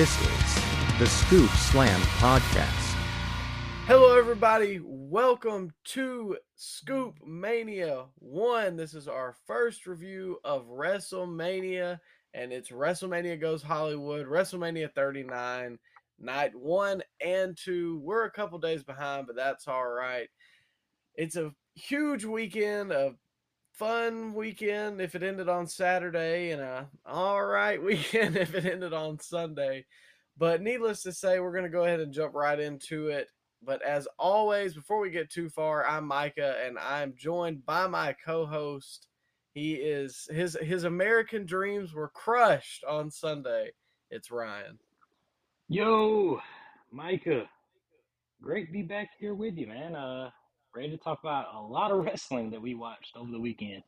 This is the Scoop Slam Podcast. Hello, everybody. Welcome to Scoop Mania 1. This is our first review of WrestleMania, and it's WrestleMania Goes Hollywood, WrestleMania 39, night one and two. We're a couple days behind, but that's all right. It's a huge weekend, a fun weekend if it ended on Saturday, and a all right weekend if it ended on Sunday. But needless to say, we're going to go ahead and jump right into it. But as always, before we get too far, I'm Micah, and I'm joined by my co-host. He is his his American dreams were crushed on Sunday. It's Ryan. Yo, Micah. Great to be back here with you, man. Uh ready to talk about a lot of wrestling that we watched over the weekend.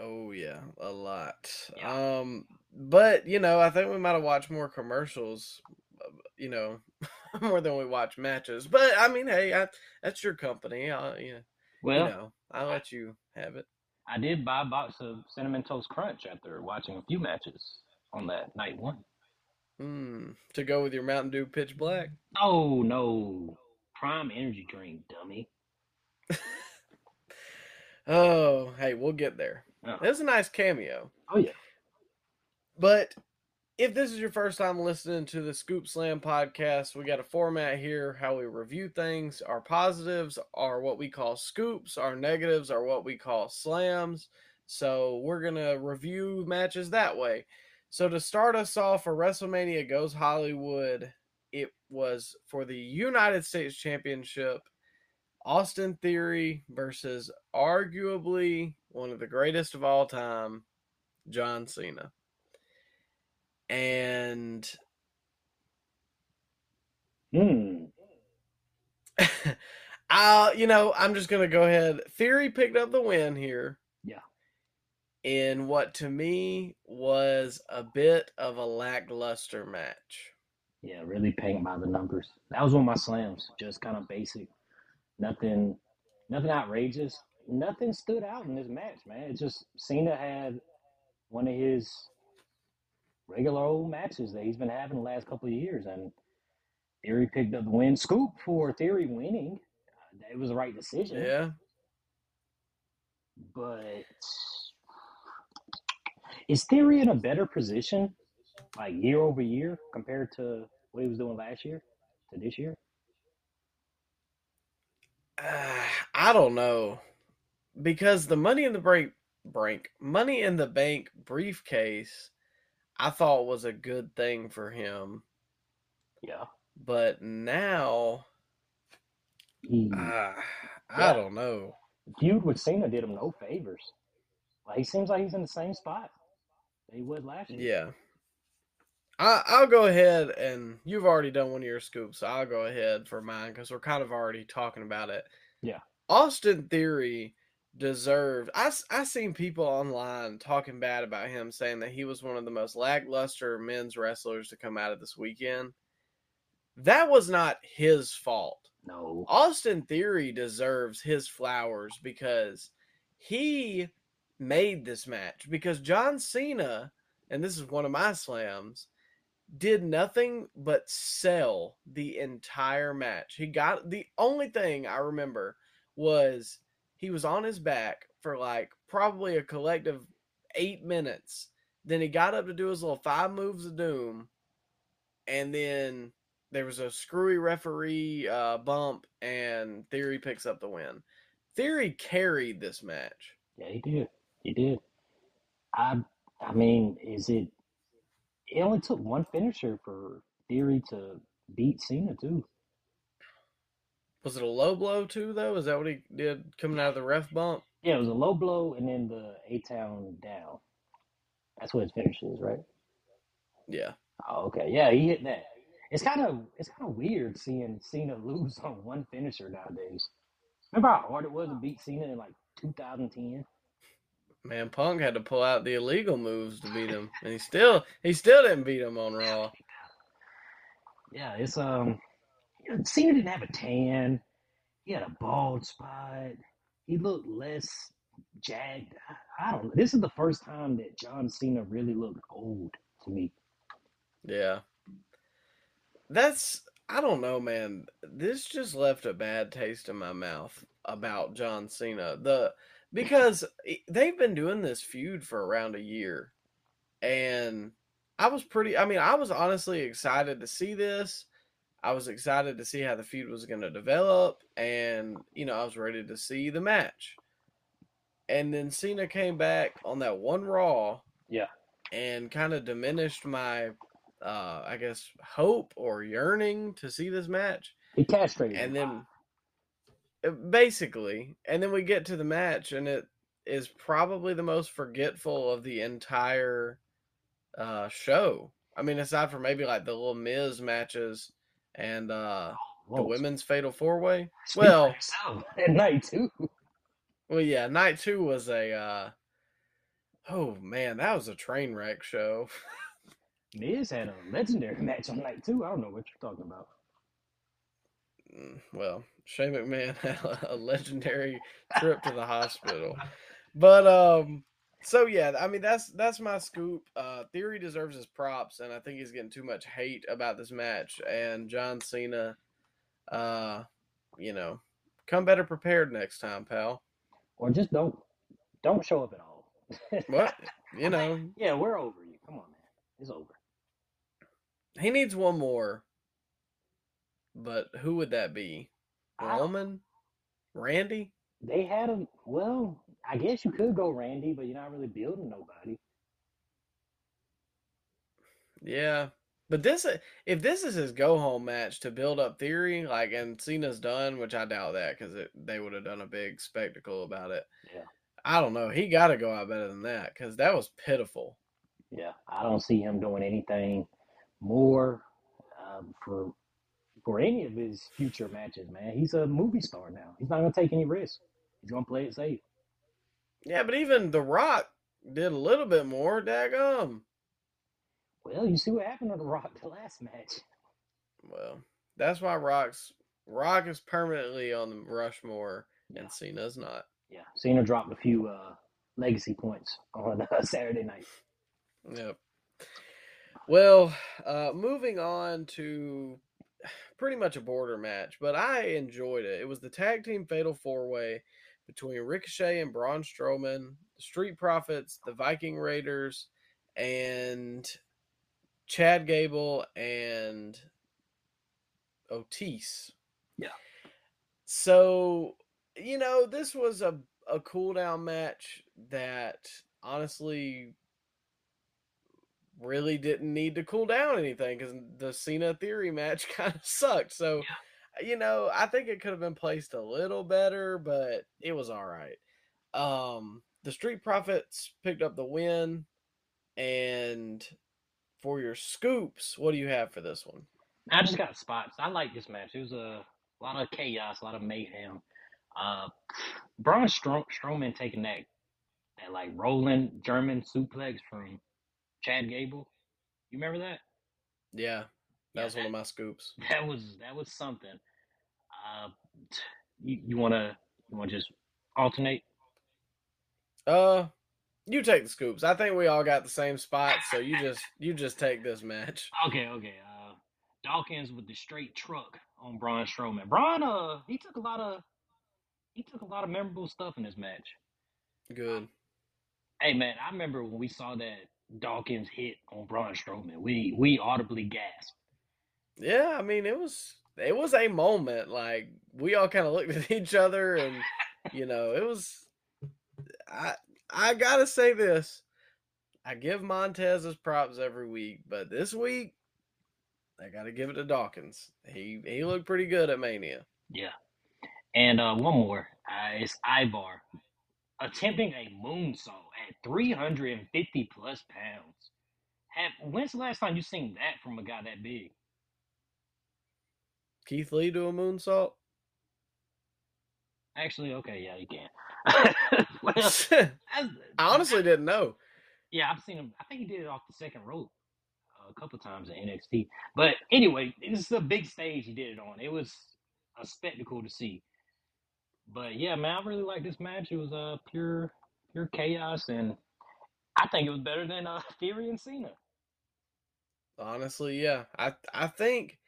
Oh yeah, a lot. Yeah. Um, but you know, I think we might have watched more commercials. You know, more than we watch matches. But I mean, hey, I, that's your company. I, yeah, Well, you know, I'll let you have it. I did buy a box of Cinnamon Toast Crunch after watching a few matches on that night one. Mm, to go with your Mountain Dew Pitch Black. Oh no. Prime energy drink, dummy. Oh, hey, we'll get there. Oh, was a nice cameo. oh yeah. But if this is your first time listening to the Scoop Slam podcast, we got a format here how we review things. Our positives are what we call scoops, our negatives are what we call slams. So we're going to review matches that way. So to start us off for WrestleMania Goes Hollywood, it was for the United States Championship. Austin Theory versus arguably one of the greatest of all time, John Cena and Hmm. uh you know i'm just gonna go ahead theory picked up the win here Yeah. in what to me was a bit of a lackluster match Yeah, really paint by the numbers. That was one of my slams. Just kind of basic. Nothing nothing outrageous. Nothing stood out in this match, man. It's just Cena had one of his regular old matches that he's been having the last couple of years, and Theory picked up the win. Scoop for Theory winning. Uh, It was the right decision, yeah but is Theory in a better position, like year over year, compared to what he was doing last year to this year? uh, i don't know because the money in the break break money in the bank briefcase i thought was a good thing for him Yeah. but now He, uh, i Yeah. don't know feud with Cena did him no favors. Like he seems like he's in the same spot that he was last year. Yeah. I, I'll go ahead and you've already done one of your scoops, so I'll go ahead for mine because we're kind of already talking about it. Yeah. Austin Theory deserved. I, I seen people online talking bad about him, saying that he was one of the most lackluster men's wrestlers to come out of this weekend. That was not his fault. No. Austin Theory deserves his flowers because he made this match. Because John Cena, and this is one of my slams, did nothing but sell the entire match. He got the only thing I remember was he was on his back for like probably a collective eight minutes. Then he got up to do his little five moves of doom, and then there was a screwy referee uh, bump, and Theory picks up the win. Theory carried this match. Yeah, he did. He did. I I mean, is it it only took one finisher for Theory to beat Cena too. Was it a low blow too, though? Is that what he did coming out of the ref bump? Yeah, it was a low blow and then the A town down. That's what his finish is, right? Yeah. Oh, okay. Yeah, he hit that. It's kind of it's kind of weird seeing Cena lose on one finisher nowadays. Remember how hard it was to beat Cena in like 2010? Man, Punk had to pull out the illegal moves to beat him, and he still he still didn't beat him on Raw. Yeah, it's um Cena didn't have a tan. He had a bald spot. He looked less jagged. I, I don't know. This is the first time that John Cena really looked old to me. Yeah. That's I don't know, man. This just left a bad taste in my mouth about John Cena. The because they've been doing this feud for around a year. And I was pretty I mean, I was honestly excited to see this. I was excited to see how the feud was going to develop and you know, I was ready to see the match. And then Cena came back on that one Raw. Yeah. And kind of diminished my uh, I guess, hope or yearning to see this match. He castrated, and then basically, and then we get to the match, and it is probably the most forgetful of the entire uh, show. I mean, aside from maybe like the little Miz matches and uh, the women's Fatal Four Way. Well, at night two. Well, yeah, night two was a. Uh, oh man, that was a train wreck show. Miz had a legendary match on night two. I don't know what you're talking about. Well, Shane McMahon had a legendary trip to the hospital. But um so yeah, I mean that's that's my scoop. Uh Theory deserves his props and I think he's getting too much hate about this match and John Cena uh you know, come better prepared next time, pal. Or just don't don't show up at all. what? You know. Yeah, we're over you. Come on, man. It's over. He needs one more. But who would that be? Roman? Randy? They had him. Well, I guess you could go Randy, but you're not really building nobody. Yeah, but this if this is his go home match to build up Theory, like and Cena's done, which I doubt that because they would have done a big spectacle about it. Yeah, I don't know. He got to go out better than that because that was pitiful. Yeah, I don't see him doing anything more um, for for any of his future matches, man. He's a movie star now. He's not gonna take any risks. He's gonna play it safe. Yeah, but even The Rock did a little bit more. Daggum. Well, you see what happened to The Rock the last match. Well, that's why Rock's Rock is permanently on the Rushmore, yeah. and Cena's not. Yeah, Cena dropped a few uh, legacy points on uh, Saturday night. Yep. Well, uh, moving on to pretty much a border match, but I enjoyed it. It was the tag team fatal four way between Ricochet and Braun Strowman, the Street Profits, the Viking Raiders, and Chad Gable and Otis. Yeah. So, you know, this was a, a cool down match that honestly really didn't need to cool down anything because the Cena Theory match kind of sucked. So, yeah. you know, I think it could have been placed a little better, but it was all right. Um, the Street Profits picked up the win, and for your scoops, what do you have for this one? I just got spots. I like this match. It was a lot of chaos, a lot of mayhem. Uh, Braun Stro- Strowman taking that that like rolling German suplex from Chad Gable. You remember that? Yeah, that yeah, was that, one of my scoops. That was that was something. Uh, you you wanna you wanna just alternate? Uh, you take the scoops. I think we all got the same spot, so you just you just take this match. Okay, okay. Uh, Dawkins with the straight truck on Braun Strowman. Braun, uh, he took a lot of he took a lot of memorable stuff in this match. Good. Hey man, I remember when we saw that Dawkins hit on Braun Strowman. We we audibly gasped. Yeah, I mean it was it was a moment. Like we all kind of looked at each other, and you know it was. I I gotta say this. I give Montez his props every week, but this week I gotta give it to Dawkins. He he looked pretty good at Mania. Yeah, and uh, one more. Uh, it's Ivar attempting a moonsault at 350 plus pounds. Have, when's the last time you seen that from a guy that big? Keith Lee do a moonsault? Actually, okay, yeah, you can. well, I honestly didn't know. Yeah, I've seen him. I think he did it off the second rope uh, a couple times in NXT. But anyway, this is a big stage he did it on. It was a spectacle to see. But yeah, man, I really like this match. It was uh pure pure chaos, and I think it was better than uh Theory and Cena. Honestly, yeah. I I think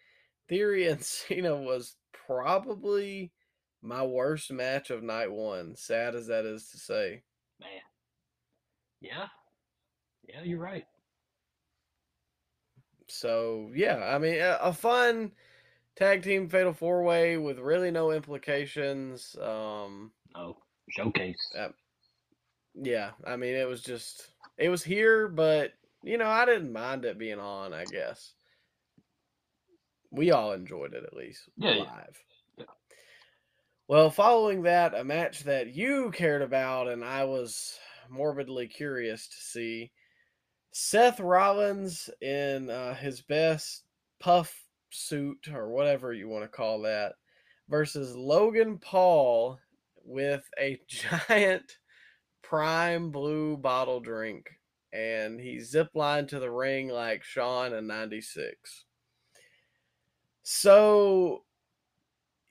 Theory and Cena was probably my worst match of night one. Sad as that is to say. Man. Yeah. Yeah, you're right. So yeah, I mean a, a fun tag team fatal four way with really no implications. Um, No. Showcase. uh, yeah, I mean it was just it was here, but you know I didn't mind it being on. I guess we all enjoyed it at least Yeah, live. Yeah. Well, following that, a match that you cared about and I was morbidly curious to see Seth Rollins in uh, his best puff suit or whatever you want to call that versus Logan Paul with a giant prime blue bottle drink and he ziplined to the ring like Shawn in 96. So,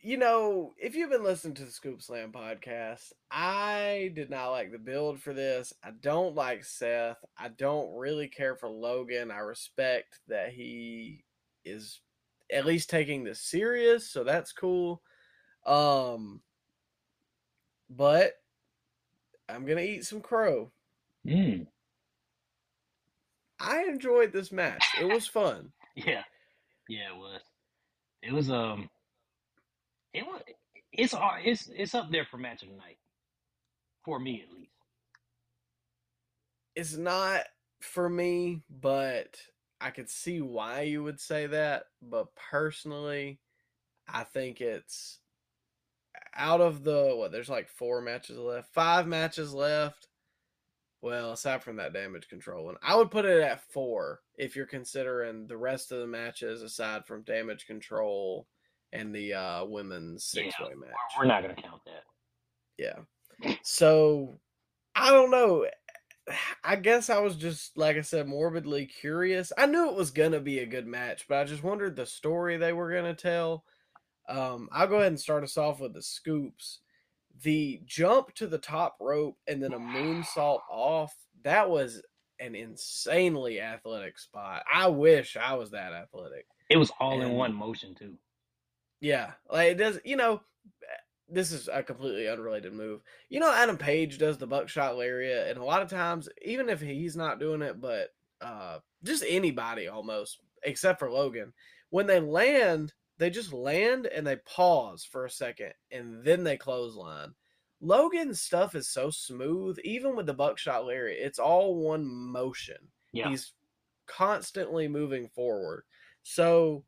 you know, if you've been listening to the Scoop Slam podcast, I did not like the build for this. I don't like Seth. I don't really care for Logan. I respect that he is at least taking this serious, so that's cool. Um but I'm going to eat some crow. Mm. I enjoyed this match. It was fun. Yeah. Yeah, it was. It was um it was it's hard it's it's up there for match of the night. For me at least. It's not for me, but I could see why you would say that. But personally, I think it's out of the what there's like four matches left, five matches left. Well, aside from that damage control one, I would put it at four if you're considering the rest of the matches aside from damage control and the uh women's six way match. We're, we're not gonna count that. Yeah. So I don't know. I guess I was just like I said, morbidly curious. I knew it was gonna be a good match, but I just wondered the story they were gonna tell. Um, I'll go ahead and start us off with the scoops. The jump to the top rope and then a moonsault off, that was an insanely athletic spot. I wish I was that athletic. It was all in one motion too. Yeah, like it does. You know, this is a completely unrelated move. You know, Adam Page does the buckshot lariat, and a lot of times, even if he's not doing it, but uh, just anybody almost, except for Logan, when they land, they just land and they pause for a second, and then they clothesline. Logan's stuff is so smooth, even with the buckshot lariat. It's all one motion Yeah. he's constantly moving forward. So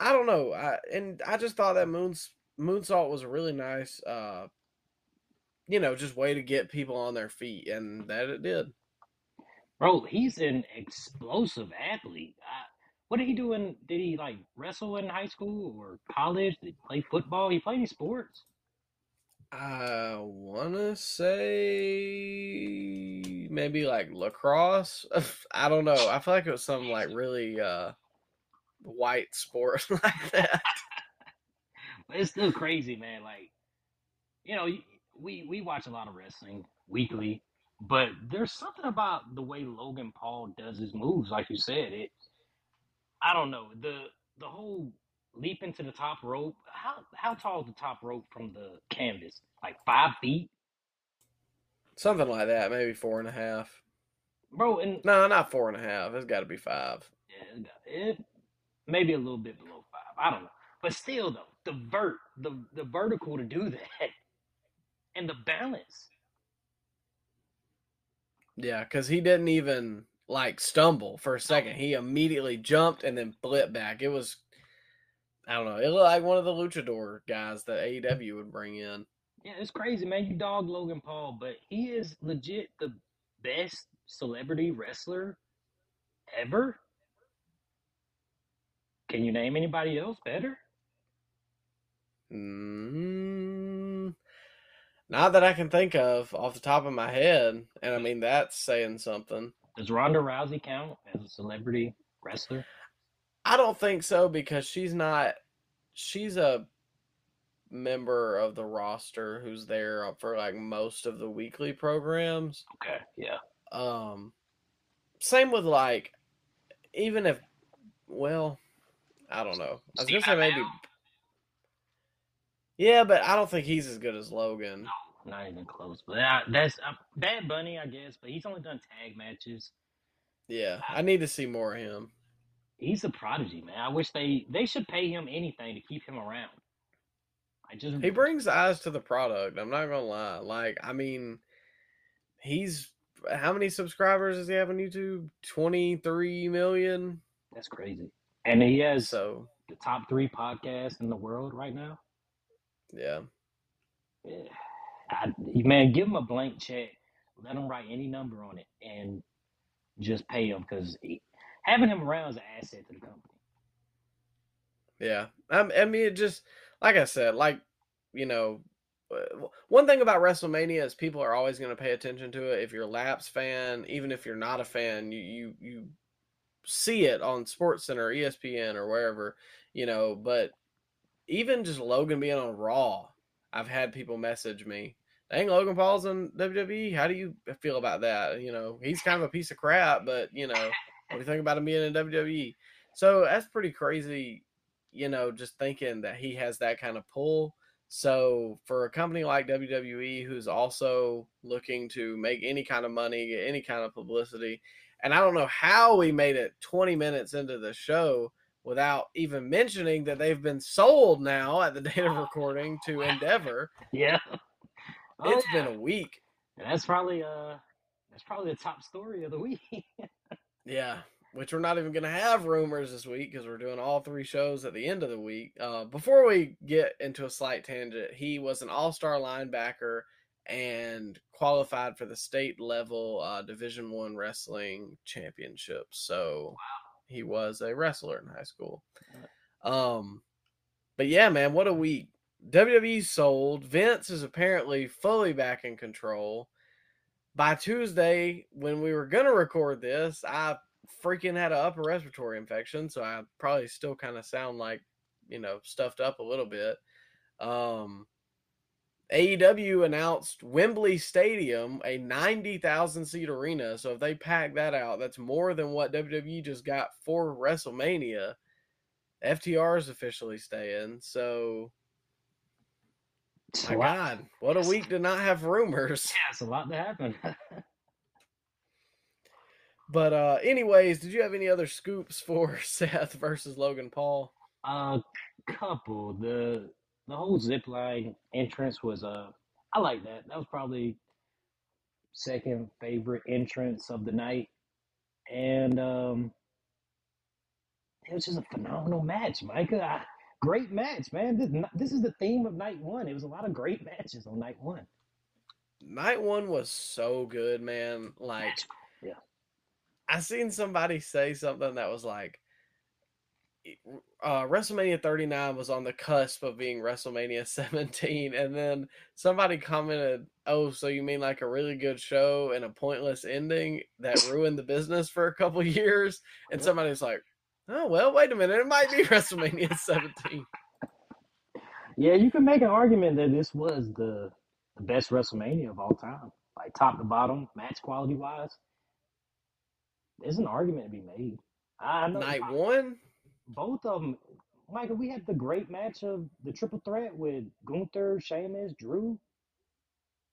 I don't know. I and I just thought that moons moonsault was a really nice uh you know, just way to get people on their feet and that it did. Bro, he's an explosive athlete. What did he do in did he like wrestle in high school or college? Did he play football? He played any sports? I wanna say maybe like lacrosse. I don't know. I feel like it was some like really uh white sport like that. But it's still crazy, man. Like, you know, we we watch a lot of wrestling weekly, but there's something about the way Logan Paul does his moves. Like you said, it. I don't know the the whole leap into the top rope. How how tall is the top rope from the canvas? Like five feet, Something like that, maybe four and a half. bro. And No, not four and a half. It's got to be five. Yeah, it, it maybe a little bit below five. I don't know, but still though, the vert, the the vertical to do that, and the balance. Yeah, because he didn't even like stumble for a second. He immediately jumped and then flipped back. It was, I don't know. It looked like one of the luchador guys that AEW would bring in. Yeah, it's crazy, man. You dog Logan Paul, but he is legit the best celebrity wrestler ever. Can you name anybody else better? Mm, not that I can think of off the top of my head, and I mean that's saying something. Does Ronda Rousey count as a celebrity wrestler? I don't think so because she's not. She's a member of the roster who's there for like most of the weekly programs. Okay, yeah. Um, same with like, even if well, I don't know. I was Steve gonna say maybe. Yeah, but I don't think he's as good as Logan. Not even close. But uh, that's uh, Bad Bunny, I guess. But he's only done tag matches. Yeah, I need to see more of him. He's a prodigy, man. I wish they they should pay him anything to keep him around. I just He brings eyes to the product. I'm not gonna lie. Like, I mean, he's how many subscribers does he have on YouTube? Twenty three million. that's crazy. And he has So the top three podcasts in the world right now. yeah, Yeah. I, man, give him a blank check. Let him write any number on it, and just pay him because having him around is an asset to the company. yeah. I, I mean, it just like I said, like you know, uh, one thing about WrestleMania is people are always going to pay attention to it. If you're a Laps fan, even if you're not a fan, you you you see it on Sports Center, ESPN, or wherever, you know. But even just Logan being on Raw, I've had people message me, "Dang, Logan Paul's in WWE. How do you feel about that? You know, he's kind of a piece of crap, but you know, what do you think about him being in WWE?" So that's pretty crazy, you know, just thinking that he has that kind of pull. So for a company like WWE, who's also looking to make any kind of money, get any kind of publicity, and I don't know how we made it 20 minutes into the show without even mentioning that they've been sold now at the date of recording to Endeavor. Yeah, Oh, It's yeah. been a week. And that's probably uh that's probably the top story of the week. Yeah, which we're not even going to have rumors this week because we're doing all three shows at the end of the week. Uh, before we get into a slight tangent, he was an all star linebacker and qualified for the state level uh, Division One wrestling championship. So he was a wrestler in high school. Um, but yeah, man, what a week! WWE sold. Vince is apparently fully back in control. By Tuesday, when we were gonna record this, I freaking had an upper respiratory infection, so I probably still kind of sound like, you know, stuffed up a little bit. Um, AEW announced Wembley Stadium, a 90,000 seat arena. So if they pack that out, that's more than what WWE just got for WrestleMania. FTR is officially staying. So, my lot. God, what a week to not have rumors. Yeah, it's a lot to happen. But, uh, anyways, did you have any other scoops for Seth versus Logan Paul? A couple. The the whole zip line entrance was uh I like that. That was probably second favorite entrance of the night. And um it was just a phenomenal match, Micah. I, great match, man. This, this is the theme of night one. It was a lot of great matches on night one. Night one was so good, man. Like, Yeah. I seen somebody say something that was like, uh, WrestleMania 39 was on the cusp of being WrestleMania 17, and then somebody commented, "Oh, so you mean like a really good show and a pointless ending that ruined the business for a couple years?" And somebody's like, "Oh, well, wait a minute, it might be WrestleMania 17." Yeah, you can make an argument that this was the, the best WrestleMania of all time. Like top to bottom, match quality wise. There's an argument to be made. I know Night one, both of them. Michael, we had the great match of the triple threat with Gunther, Sheamus, Drew.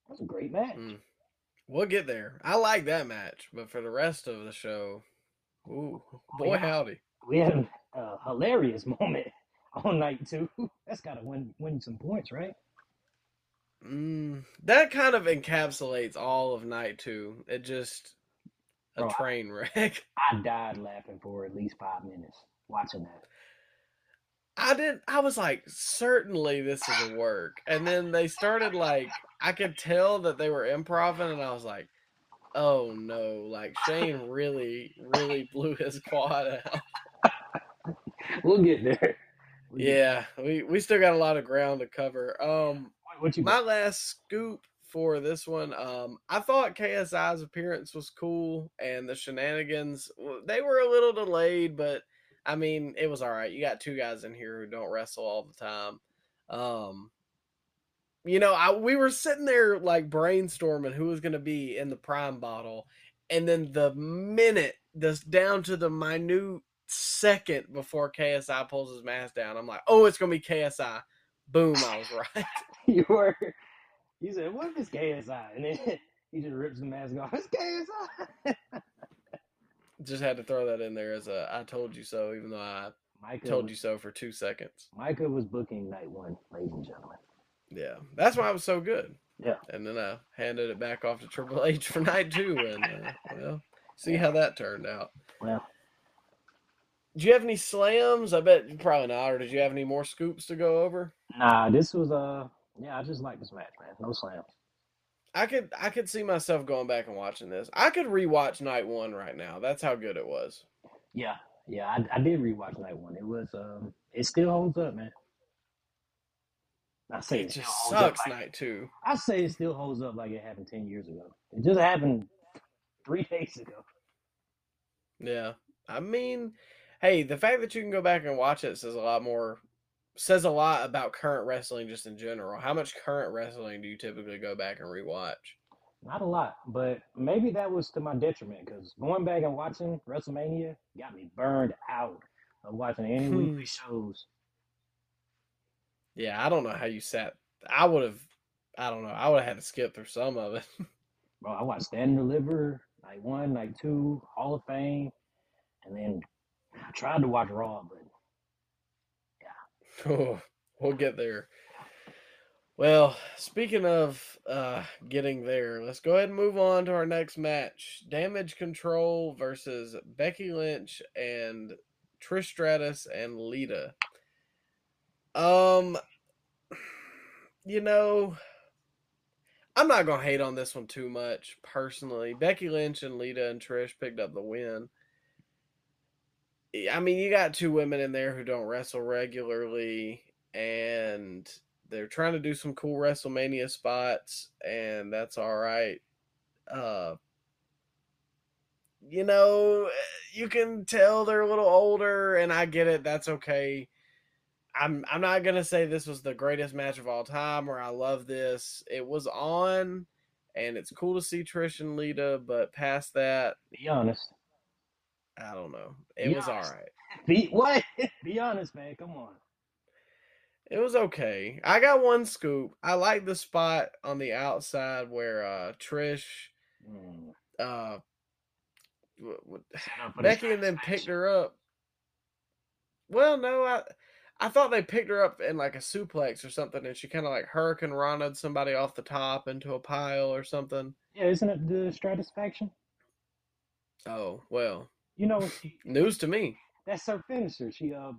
That was a great match. Mm. we'll get there. I like that match, but for the rest of the show, ooh, boy howdy. We had a hilarious moment on night two. That's got to win win some points, right? Mm, that kind of encapsulates all of night two. It just a Bro, train wreck. I died laughing for at least five minutes watching that. I didn't. I was like, certainly this is a work, and then they started like I could tell that they were improvising, and I was like, oh no, like Shane really, really blew his quad out. We'll get there. We'll get- Yeah, we we still got a lot of ground to cover. Um, What, what you my got? last scoop for this one um i thought ksi's appearance was cool and the shenanigans they were a little delayed but i mean it was all right you got two guys in here who don't wrestle all the time um you know i we were sitting there like brainstorming who was going to be in the prime bottle and then the minute this down to the minute second before KSI pulls his mask down. I'm like, oh, it's gonna be KSI. Boom, I was right. you were. You said, "What if it's KSI?" And then he just rips the mask off. It's KSI. Just had to throw that in there as a I told you so, even though I Micah told was, you so for two seconds. Micah was booking night one, ladies and gentlemen. Yeah, that's why I was so good. Yeah. And then I handed it back off to Triple H for night two, and uh, well, see how that turned out. Well, Do you have any slams? I bet probably not. Or did you have any more scoops to go over? nah, this was uh, yeah, I just like this match, man. No slams. I could I could see myself going back and watching this. I could rewatch night one right now. That's how good it was. Yeah, yeah, I, I did rewatch night one. It was um, it still holds up, man. I say It it, just sucks like- night two. I say it still holds up like it happened ten years ago. It just happened three days ago. Yeah. I mean, hey, the fact that you can go back and watch it says a lot more says a lot about current wrestling just in general. How much current wrestling do you typically go back and rewatch? Not a lot, but maybe that was to my detriment because going back and watching WrestleMania got me burned out of watching any Hmm. weekly shows. Yeah, I don't know how you sat. I would have. I don't know. I would have had to skip through some of it. Bro, I watched Stand and Deliver, night one, night two, Hall of Fame, and then I tried to watch Raw, but Oh, we'll get there. Well, speaking of uh, getting there, let's go ahead and move on to our next match: Damage Control versus Becky Lynch and Trish Stratus and Lita. Um, you know, I'm not gonna hate on this one too much personally. Becky Lynch and Lita and Trish picked up the win. I mean, you got two women in there who don't wrestle regularly, and they're trying to do some cool WrestleMania spots, and that's all right. Uh, you know, you can tell they're a little older, and I get it. That's okay. I'm I'm not gonna say this was the greatest match of all time or I love this. It was on, and it's cool to see Trish and Lita, but past that, be honest. I don't know. It Be was all honest. right. Be what? be honest, man. Come on. It was okay. I got one scoop. I like the spot on the outside where uh Trish Mm, uh w- w- set up for the Becky and then picked her up. Well, no, I I thought they picked her up in like a suplex or something, and she kind of like hurricanrana'd somebody off the top into a pile or something. Yeah, isn't it the Stratusfaction? Oh well, You know, she, news to me. that's her finisher. She uh,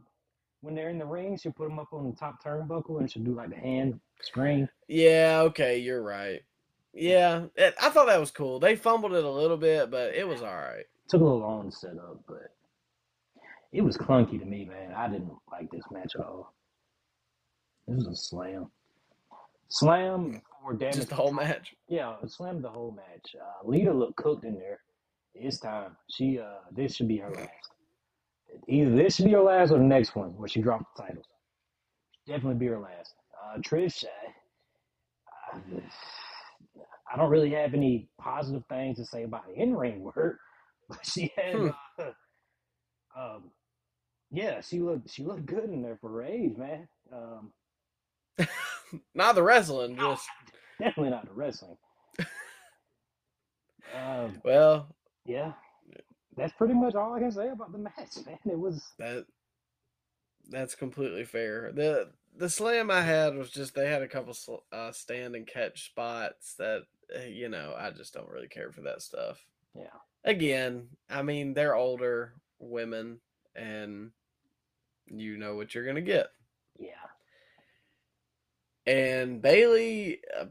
when they're in the ring, she'll put them up on the top turnbuckle and she'll do like the hand string. Yeah, okay, you're right. Yeah, it, I thought that was cool. They fumbled it a little bit, but it was all right. Took a little long to set up, but it was clunky to me, man. I didn't like this match at all. This was a slam. Slam or damage. Just the whole match. Yeah, slam the whole match. Uh, Lita looked cooked in there. It's time. She uh, this should be her last. Either this should be her last or the next one where she dropped the titles. Definitely be her last. Uh, Trish, uh, I don't really have any positive things to say about in ring work, but she had, Hmm. uh, um, yeah, she looked she looked good in there for her age, man. Um, Not the wrestling, just definitely not the wrestling. um, well, yeah, that's pretty much all I can say about the match, man. It was that that's completely fair. the The slam I had was just they had a couple sl- uh, stand and catch spots that uh, you know I just don't really care for that stuff. yeah, Again, I mean they're older women, and you know what you're gonna get. yeah. And Bayley uh,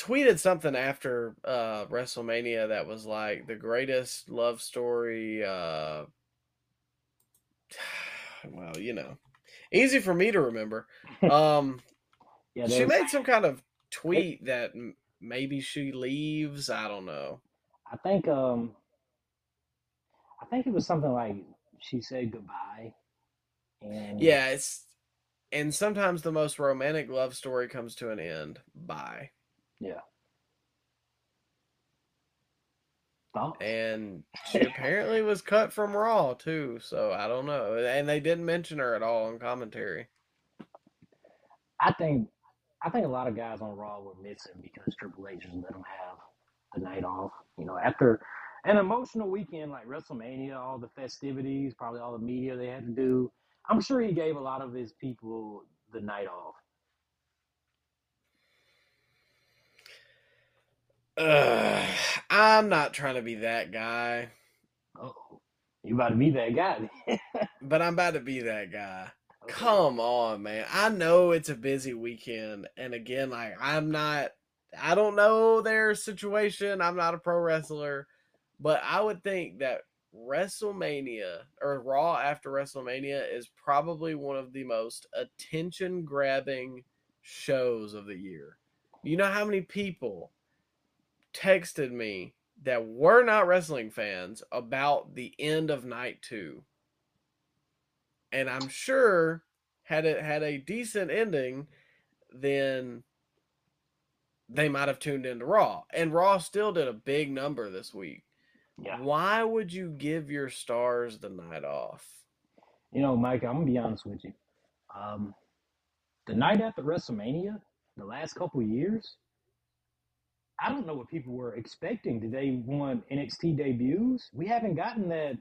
tweeted something after uh, WrestleMania that was like the greatest love story. Uh, well, you know, easy for me to remember. Um, Yeah, she made some kind of tweet that m- maybe she leaves. I don't know. I think um I think it was something like she said goodbye and Yeah, it's and sometimes the most romantic love story comes to an end. Bye. Yeah. And she apparently was cut from Raw too. So I don't know, and they didn't mention her at all in commentary. I think I think a lot of guys on Raw were missing because Triple H just let them have the night off. You know, after an emotional weekend like WrestleMania, all the festivities, probably all the media they had to do. I'm sure he gave a lot of his people the night off. Ugh, I'm not trying to be that guy, Oh, you about to be that guy? but I'm about to be that guy. Okay. Come on, man. I know it's a busy weekend, and again, like I'm not. I don't know their situation. I'm not a pro wrestler, but I would think that WrestleMania or Raw after WrestleMania is probably one of the most attention grabbing shows of the year. You know how many people texted me that were not wrestling fans about the end of night two? And I'm sure had it had a decent ending, then they might have tuned into Raw. And Raw still did a big number this week. Yeah. Why would you give your stars the night off? You know, Mike, I'm gonna be honest with you. Um, the night after WrestleMania, the last couple years, I don't know what people were expecting. Did they want NXT debuts? We haven't gotten that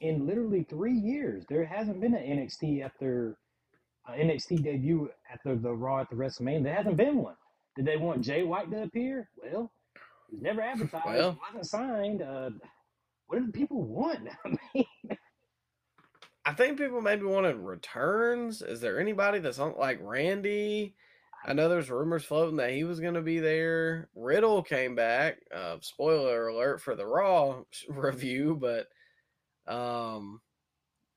in literally three years. There hasn't been an NXT after uh, NXT debut after the Raw at the WrestleMania. There hasn't been one. Did they want Jay White to appear? Well, he was never advertised. Well. he wasn't signed. Uh, what did people want? I mean, I think people maybe wanted returns. Is there anybody that's on like Randy? I know there's rumors floating that he was going to be there. Riddle came back. Uh, spoiler alert for the Raw review, but um,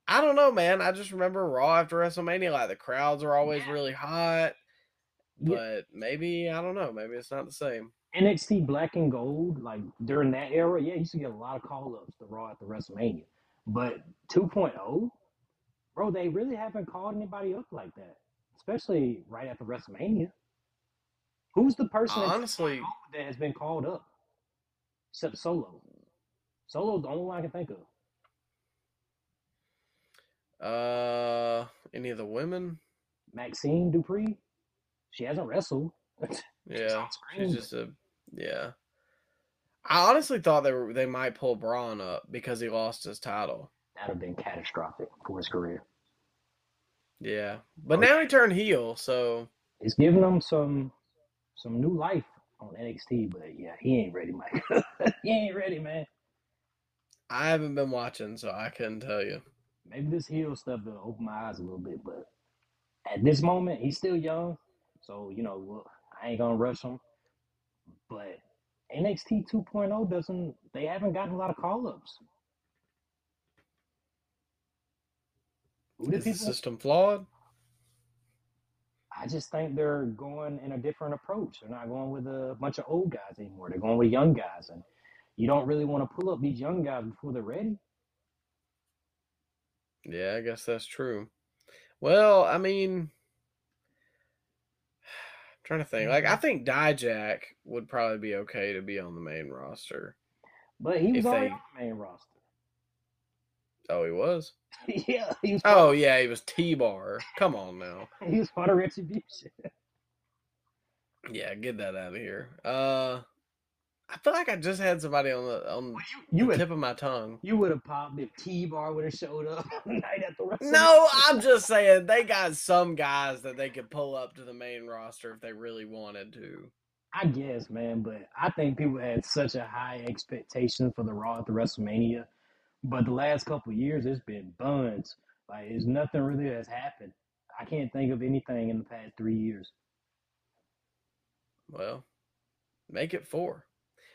I don't know, man. I just remember Raw after WrestleMania, like the crowds are always Yeah. really hot. But maybe I don't know. Maybe it's not the same. NXT Black and Gold, like during that era, yeah, you used to get a lot of call ups to Raw at the WrestleMania. But 2.0, bro, they really haven't called anybody up like that, especially right after WrestleMania. Who's the person Honestly, that has been called up? Except Solo. Solo's the only one I can think of. uh, any of the women? Maxxine Dupri, she hasn't wrestled. Yeah, she's just a yeah. I honestly thought they were they might pull Braun up because he lost his title. That'd have been catastrophic for his career. Yeah, but now he turned heel, so It's giving him some some new life on NXT, but yeah, he ain't ready, Mike. he ain't ready, man. I haven't been watching, so I couldn't tell you. Maybe this heel stuff will open my eyes a little bit, but at this moment, he's still young, so you know I ain't gonna rush him. But NXT 2.0 doesn't. They haven't gotten a lot of call ups. Is the people? system flawed? I just think they're going in a different approach. They're not going with a bunch of old guys anymore. They're going with young guys, and you don't really want to pull up these young guys before they're ready. Yeah, I guess that's true. Well, I mean, I'm trying to think. Like, I think Dijak would probably be okay to be on the main roster. But he was already they- on the main roster. Oh, he was. yeah, he was. Oh yeah, he was T Bar. Come on now. he was part of Retribution. Yeah, get that out of here. Uh, I feel like I just had somebody on the on You the you would tip of my tongue. you would have popped if T Bar would have showed up the night after WrestleMania. No, I'm just saying they got some guys that they could pull up to the main roster if they really wanted to. I guess, man, but I think people had such a high expectation for the Raw at the WrestleMania. But the last couple years, it's been buns. Like, it's nothing really has happened. I can't think of anything in the past three years. Well, make it four.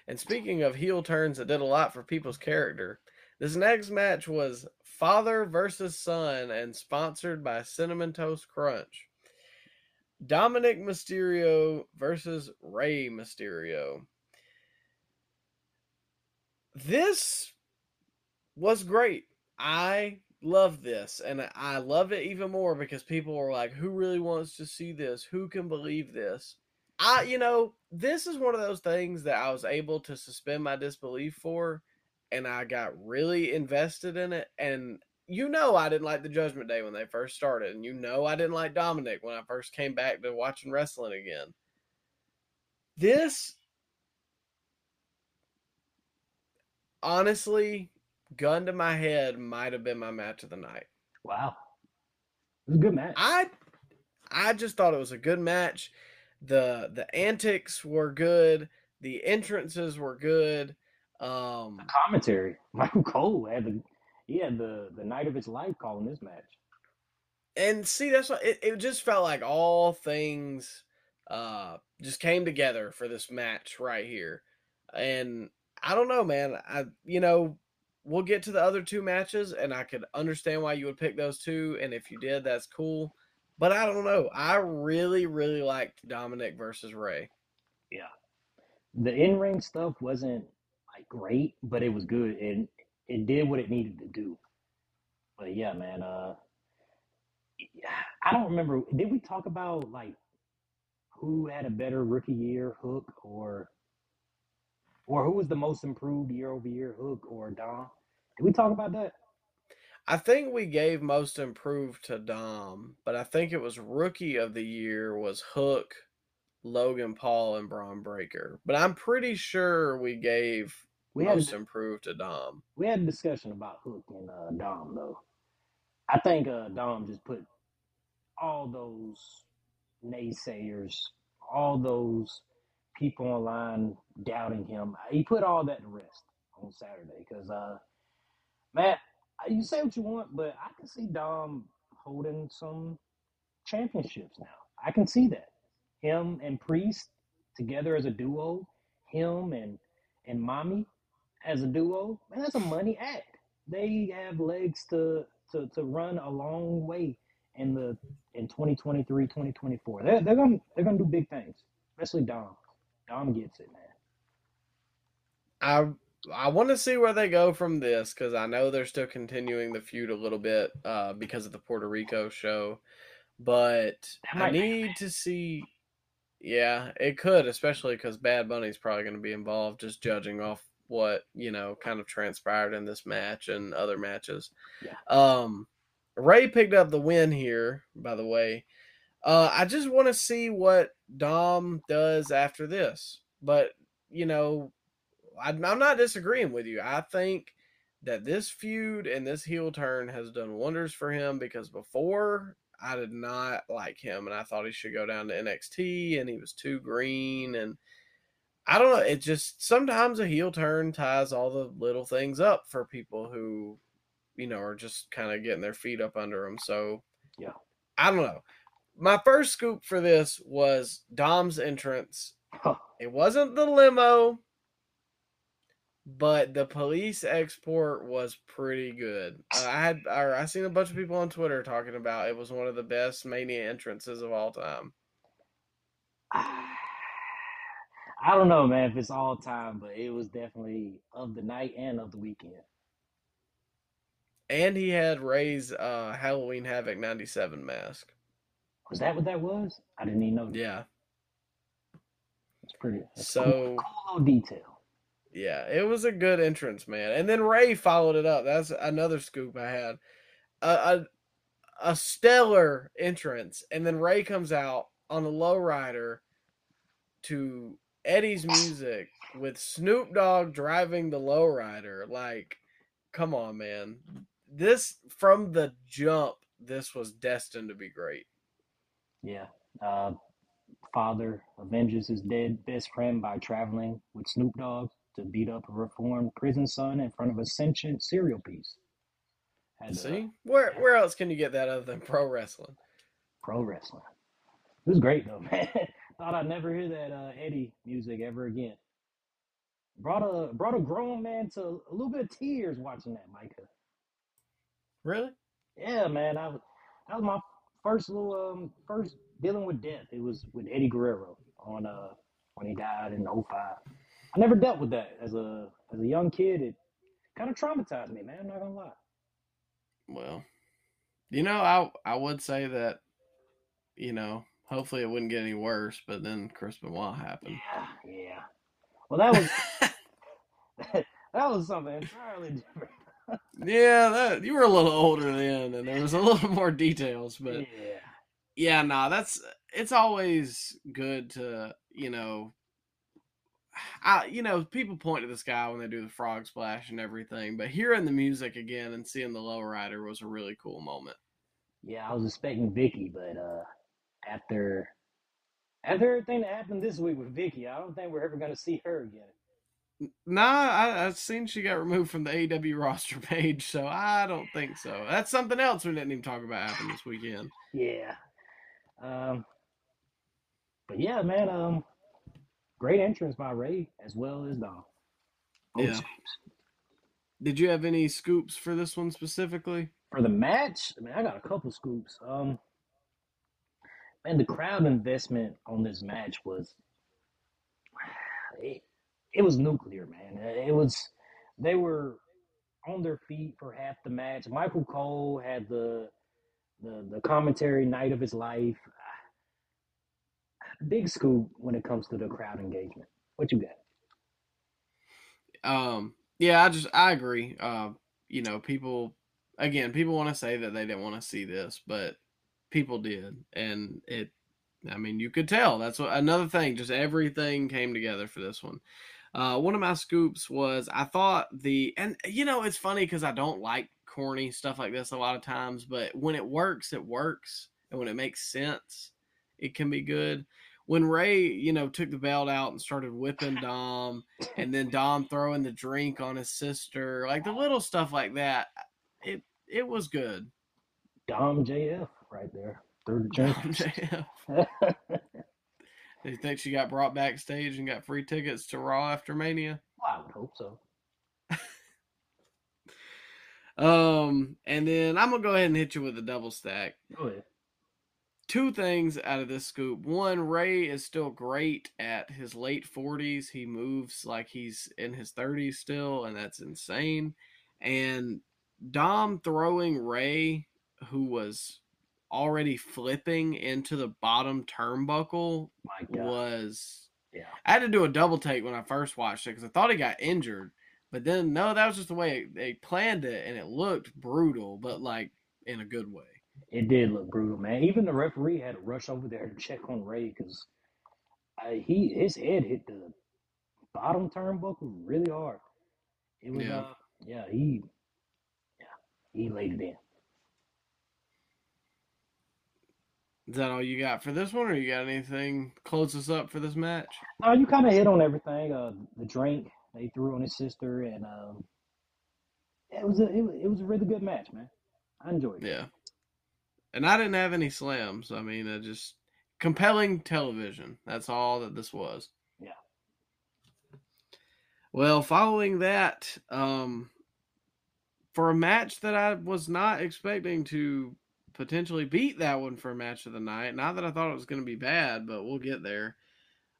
And speaking of heel turns that did a lot for people's character, this next match was father versus son and sponsored by Cinnamon Toast Crunch. Dominik Mysterio versus Rey Mysterio. This was great. I love this and I love it even more because people are like who really wants to see this? Who can believe this? I, you know, this is one of those things that I was able to suspend my disbelief for, and I got really invested in it. And you know, I didn't like the Judgment Day when they first started, and you know, I didn't like Dominik when I first came back to watching wrestling again. This, honestly, gun to my head, might have been my match of the night. Wow. It was a good match. I I just thought it was a good match. The the antics were good. The entrances were good. Um, the commentary. Michael Cole had the he had the the night of his life calling this match. And see, that's what it, it just felt like all things uh just came together for this match right here. And I don't know, man. I you know, we'll get to the other two matches and I could understand why you would pick those two. And if you did, that's cool. But I don't know. I really, really liked Dominik versus Rey. Yeah. The in ring stuff wasn't like great, but it was good and it did what it needed to do. But yeah, man, uh I don't remember did we talk about like who had a better rookie year, Hook or or who was the most improved year over year, Hook or Dom? Did we talk about that? I think we gave most improved to Dom, but I think it was rookie of the year was Hook, Logan Paul, and Bron Breakker. But I'm pretty sure we gave We most had improved to Dom. we had a discussion about Hook and uh, Dom though. I think uh, Dom just put all those naysayers, all those people online doubting him. He put all that to rest on Saturday because, uh, Matt, you say what you want, but I can see Dom holding some championships now. I can see that. Him and Priest together as a duo, him and and Mommy as a duo, man, that's a money act. They have legs to to, to run a long way in the in 2023, 2024. They're they're gonna they're gonna do big things, especially Dom. Dom gets it, man. I I want to see where they go from this because I know they're still continuing the feud a little bit uh, because of the Puerto Rico show, but I might make a need to see. Yeah, it could, especially because Bad Bunny's probably going to be involved, just judging off what you know kind of transpired in this match and other matches. Yeah. Um, Rey picked up the win here, by the way. Uh, I just want to see what Dom does after this, but you know, I'm I'm not disagreeing with you. I think that this feud and this heel turn has done wonders for him because before I did not like him and I thought he should go down to NXT and he was too green and I don't know. It just sometimes a heel turn ties all the little things up for people who, you know, are just kind of getting their feet up under them. So, Yeah. I don't know. My first scoop for this was Dom's entrance. It wasn't the limo, but the police export was pretty good. Uh, I had or I seen a bunch of people on Twitter talking about it was one of the best Mania entrances of all time. I don't know, man, if it's all time, but it was definitely of the night and of the weekend. And he had Rey's uh, Halloween Havoc 97 mask. Was that what that was? I didn't even know. Yeah. It's pretty. That's So- cool, cool detail. Yeah, it was a good entrance, man. And then Rey followed it up. That's another scoop I had. A, a, a stellar entrance. And then Rey comes out on a lowrider to Eddie's music with Snoop Dogg driving the lowrider. Like, come on, man. This, from the jump, this was destined to be great. Yeah. Uh, father avenges his dead best friend by traveling with Snoop Dogg to beat up a reformed prison son in front of a sentient cereal piece. Uh, See? Where, where else can you get that other than pro wrestling? pro wrestling. It was great though, man. Thought I'd never hear that uh, Eddie music ever again. Brought a brought a grown man to a little bit of tears watching that, Micah. Really? Yeah, man. I was that was my first little um first dealing with death. It was with Eddie Guerrero on uh when he died in 05. I never dealt with that as a as a young kid. It kind of traumatized me, man. I'm not gonna lie. Well, you know, I I would say that, you know, hopefully it wouldn't get any worse. But then Chris Benoit happened. Yeah, yeah. Well, that was that was something entirely different. yeah, that you were a little older then, and there was a little more details. But yeah, yeah, nah, that's it's always good to you know. I, you know, people point to the sky when they do the frog splash and everything, but hearing the music again and seeing the lowrider was a really cool moment. yeah. I was expecting Vickie, but uh, after after everything that happened this week with Vickie, I don't think we're ever gonna see her again. Nah, I, I've seen she got removed from the AEW roster page, so I don't think so. That's something else we didn't even talk about happened this weekend. Yeah. Um. But yeah, man. Um. Great entrance by Rey as well as Dom. Both Yeah. Did you have any scoops for this one specifically? For the match, I mean, I got a couple scoops. Um. Man, the crowd investment on this match was it, it was nuclear, man. It was they were on their feet for half the match. Michael Cole had the the the commentary night of his life. Big scoop when it comes to the crowd engagement. What you got? Um, yeah, I just I agree. Uh, you know, people again, people want to say that they didn't want to see this, but people did, and it. I mean, you could tell. That's what, another thing. Just everything came together for this one. Uh, one of my scoops was I thought the and you know it's funny because I don't like corny stuff like this a lot of times, but when it works, it works, and when it makes sense, it can be good. When Rey, you know, took the belt out and started whipping Dom, and then Dom throwing the drink on his sister, like the little stuff like that, it it was good. Dom JF right there through the drink. JF. Do you think she got brought backstage and got free tickets to Raw after Mania? I would hope so. Um, and then I'm gonna go ahead and hit you with a double stack. Go ahead. Two things out of this scoop. One, Rey is still great at his late 40s. He moves like he's in his 30s still, and that's insane. And Dom throwing Rey, who was already flipping into the bottom turnbuckle, was Yeah. I had to do a double take when I first watched it because I thought he got injured, but then no, that was just the way they planned it, and it looked brutal, but like in a good way. It did look brutal, man. Even the referee had to rush over there to check on Rey because he his head hit the bottom turnbuckle really hard. It was, Yeah. uh, yeah, he, yeah, he laid it in. Is that all you got for this one, or you got anything close us up for this match? No, you kind of hit on everything. Uh, the drink they threw on his sister, and um, it was a it, it was a really good match, man. I enjoyed it. Yeah. And I didn't have any slams. I mean, just compelling television. That's all that this was. Yeah. Well, following that, um, for a match that I was not expecting to potentially beat that one for a match of the night, not that I thought it was going to be bad, but we'll get there.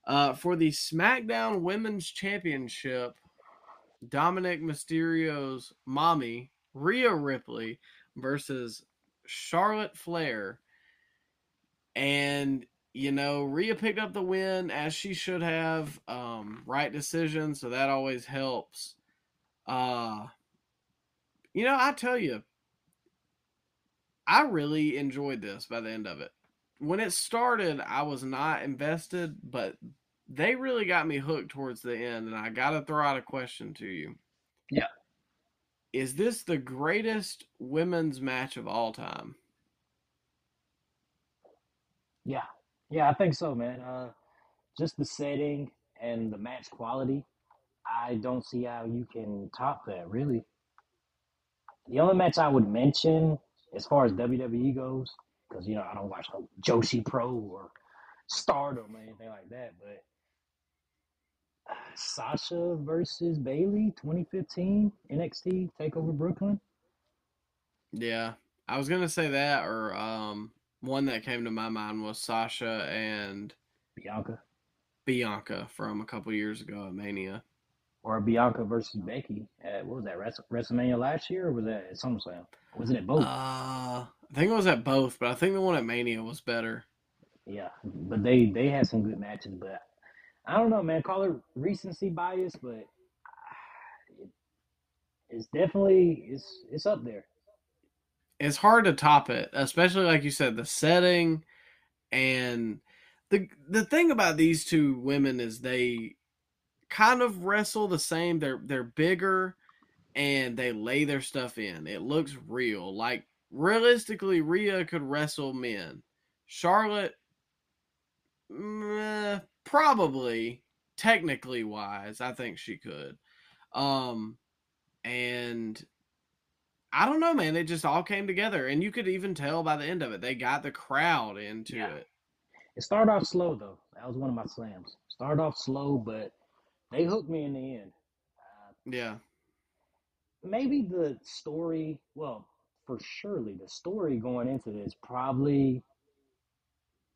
Uh, for the SmackDown Women's Championship, Dominik Mysterio's mommy, Rhea Ripley, versus Charlotte Flair. And, you know, Rhea picked up the win as she should have. Um, right decision, so that always helps. Uh, you know, I tell you, I really enjoyed this by the end of it. When it started, I was not invested, but they really got me hooked towards the end. And I got to throw out a question to you. Yeah. Is this the greatest women's match of all time? Yeah, yeah, I think so, man. Uh, just the setting and the match quality, I don't see how you can top that, really. The only match I would mention as far as WWE goes, because you know I don't watch no Joshi Pro or Stardom or anything like that, but Sasha versus Bayley, 2015 NXT Takeover Brooklyn. Yeah. I was to say that, or um, one that came to my mind was Sasha and Bianca Bianca from a couple years ago at Mania. or Bianca versus Becky at what was that WrestleMania last year or was that at SummerSlam? Wasn't it both? Uh, I think it was at both, but I think the one at Mania was better. Yeah, but they they had some good matches, but I don't know, man. Call it recency bias, but it, it's definitely it's it's up there. It's hard to top it, especially like you said, the setting and the the thing about these two women is they kind of wrestle the same. They're they're bigger and they lay their stuff in. It looks real. Like realistically, Rhea could wrestle men. Charlotte, meh, probably technically wise, I think she could. Um, and I don't know, man. It just all came together, and you could even tell by the end of it, they got the crowd into Yeah. it. It started off slow though. That was one of my slams. Started off slow, but they hooked me in the end. Uh, Yeah, maybe the story, well, for surely the story going into this probably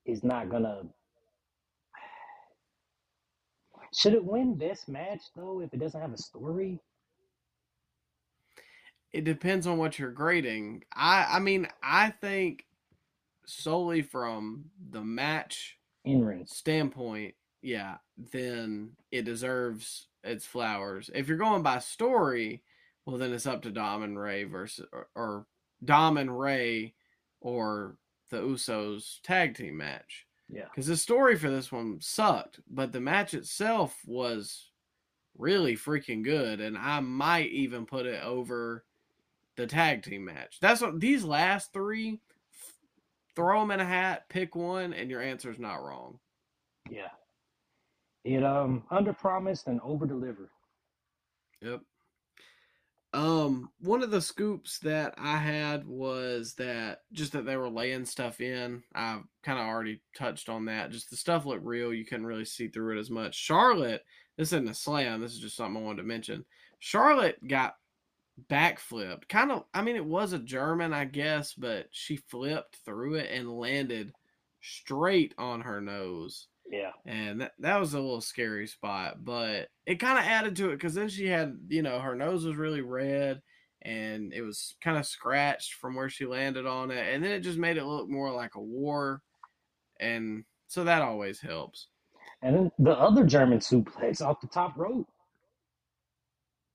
is not gonna. Should it win best match though if it doesn't have a story? it depends on what you're grading. I, I mean, I think solely from the match In ring. standpoint, yeah, then it deserves its flowers. If you're going by story, well, then it's up to Dom and Rey versus or, or Dom and Rey or the Usos tag team match. Yeah. Because the story for this one sucked, but the match itself was really freaking good, and I might even put it over the tag team match. That's what these last three. Throw them in a hat, pick one, and your answer's not wrong. Yeah. It um under promised and over delivered. Yep. Um, one of the scoops that I had was that just that they were laying stuff in. I kind of already touched on that. Just the stuff looked real. You couldn't really see through it as much. Charlotte, this isn't a slam. This is just something I wanted to mention. Charlotte got backflipped. Kind of, I mean, it was a German, I guess, but she flipped through it and landed straight on her nose Yeah. and that, that was a little scary spot but it kind of added to it because then she had you know her nose was really red and it was kind of scratched from where she landed on it and then it just made it look more like a war and so that always helps And then the other German suplex off the top rope.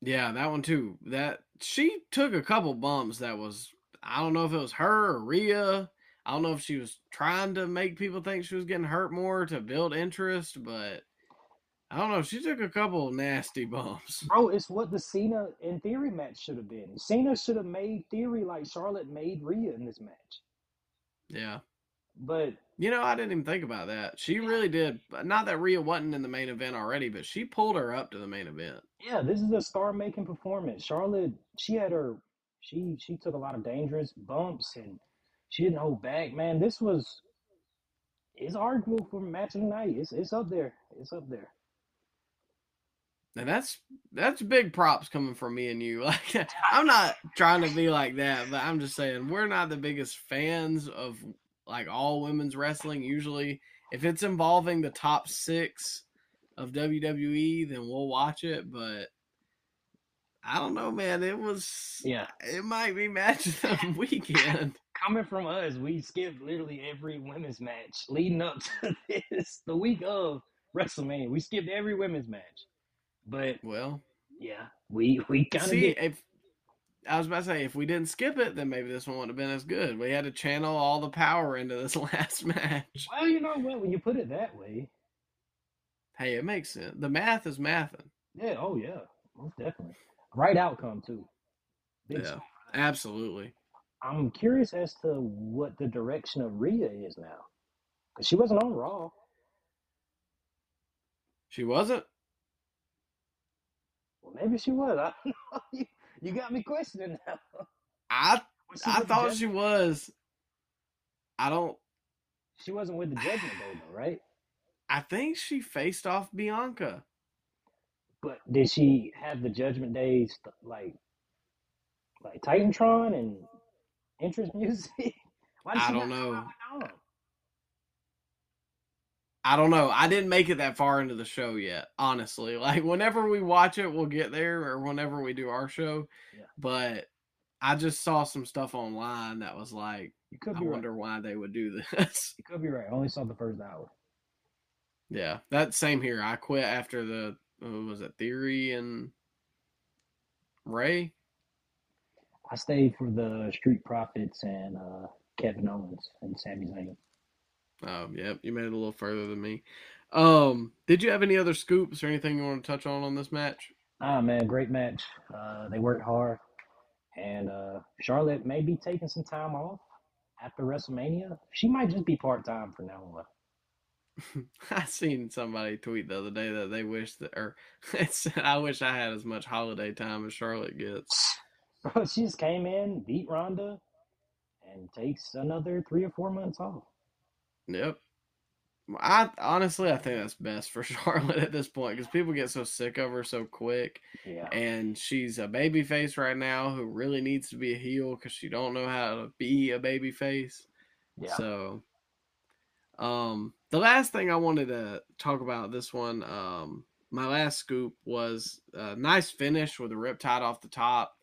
yeah that one too that she took a couple bumps that was i don't know if it was her or Rhea. I don't know if she was trying to make people think she was getting hurt more to build interest but I don't know. She took a couple nasty bumps. Bro, it's what the Cena and Theory match should have been. Cena should have made Theory like Charlotte made Rhea in this match. Yeah. But You know, I didn't even think about that. She really did. Not that Rhea wasn't in the main event already, but she pulled her up to the main event. yeah, this is a star making performance. Charlotte, she had her she she took a lot of dangerous bumps and she didn't hold back. Man, this was it's arguable for match of the night. It's it's up there. It's up there. And that's that's big props coming from me and you. Like I'm not trying to be like that, but I'm just saying we're not the biggest fans of like all women's wrestling. Usually, if it's involving the top six of WWE, then we'll watch it. But I don't know, man. It was Yeah. it might be match of the weekend. Coming from us, we skipped literally every women's match leading up to this, the week of WrestleMania. We skipped every women's match. But Well, yeah, we we kind of see did. if I was about to say if we didn't skip it, then maybe this one wouldn't have been as good. We had to channel all the power into this last match. Well, you know what? When you put it that way, Hey, it makes sense. The math is mathing. yeah, oh yeah, most definitely. Right outcome too. Big Yeah, score. absolutely. I'm curious as to what the direction of Rhea is now, because she wasn't on Raw. She wasn't. Well, maybe she was. I don't know. You, you got me questioning now. I I thought she was. I don't. she wasn't with the Judgment Day though, right? I think she faced off Bianca. But did she have the Judgment Days like like Titantron and entrance music? I don't know. out with Dom? I don't know. I didn't make it that far into the show yet, honestly. Like whenever we watch it, we'll get there, or whenever we do our show. Yeah. But I just saw some stuff online that was like You could I right. wonder why they would do this. You could be right. I only saw the first hour. yeah, that same here. I quit after the what was it Theory and Ray. I stayed for the Street Profits and uh, Kevin Owens and Sami Zayn. Oh, yep, you made it a little further than me. Um, did you have any other scoops or anything you want to touch on on this match? Ah man, great match. Uh, they worked hard, and uh, Charlotte may be taking some time off after WrestleMania. She might just be part time for now on. I seen somebody tweet the other day that they wish that, or I wish I had as much holiday time as Charlotte gets. Bro, she just came in, beat Ronda, and takes another three or four months off. Yep. I honestly, I think that's best for Charlotte at this point because people get so sick of her so quick, Yeah, and she's a baby face right now who really needs to be a heel because she don't know how to be a baby face. yeah. So, um, the last thing I wanted to talk about this one, um, my last scoop was a nice finish with a riptide off the top.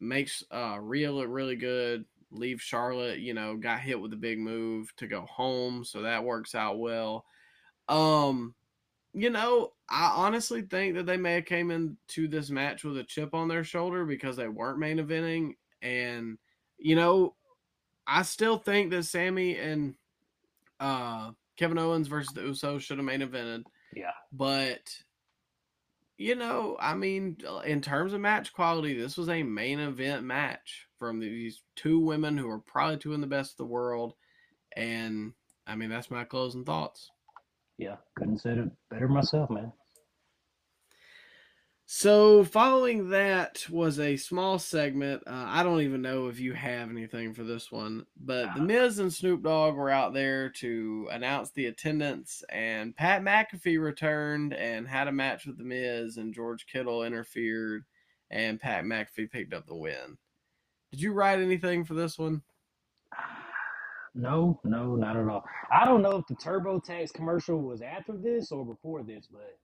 Makes uh Rhea look really good. Leave Charlotte, you know, got hit with a big move to go home, so that works out well. Um, you know, I honestly think that they may have came into this match with a chip on their shoulder because they weren't main eventing, and you know, I still think that Sami and uh Kevin Owens versus the Usos should have main evented, yeah. but you know, I mean, uh, in terms of match quality, this was a main event match from these two women who are probably two in the best of the world, and I mean that's my closing thoughts. Yeah, couldn't say it better myself, man. So, following that was a small segment. Uh, I don't even know if you have anything for this one, but The Miz and Snoop Dogg were out there to announce the attendance, and Pat McAfee returned and had a match with The Miz, and George Kittle interfered, and Pat McAfee picked up the win. Did you write anything for this one? No, no, not at all. I don't know if the TurboTax commercial was after this or before this, but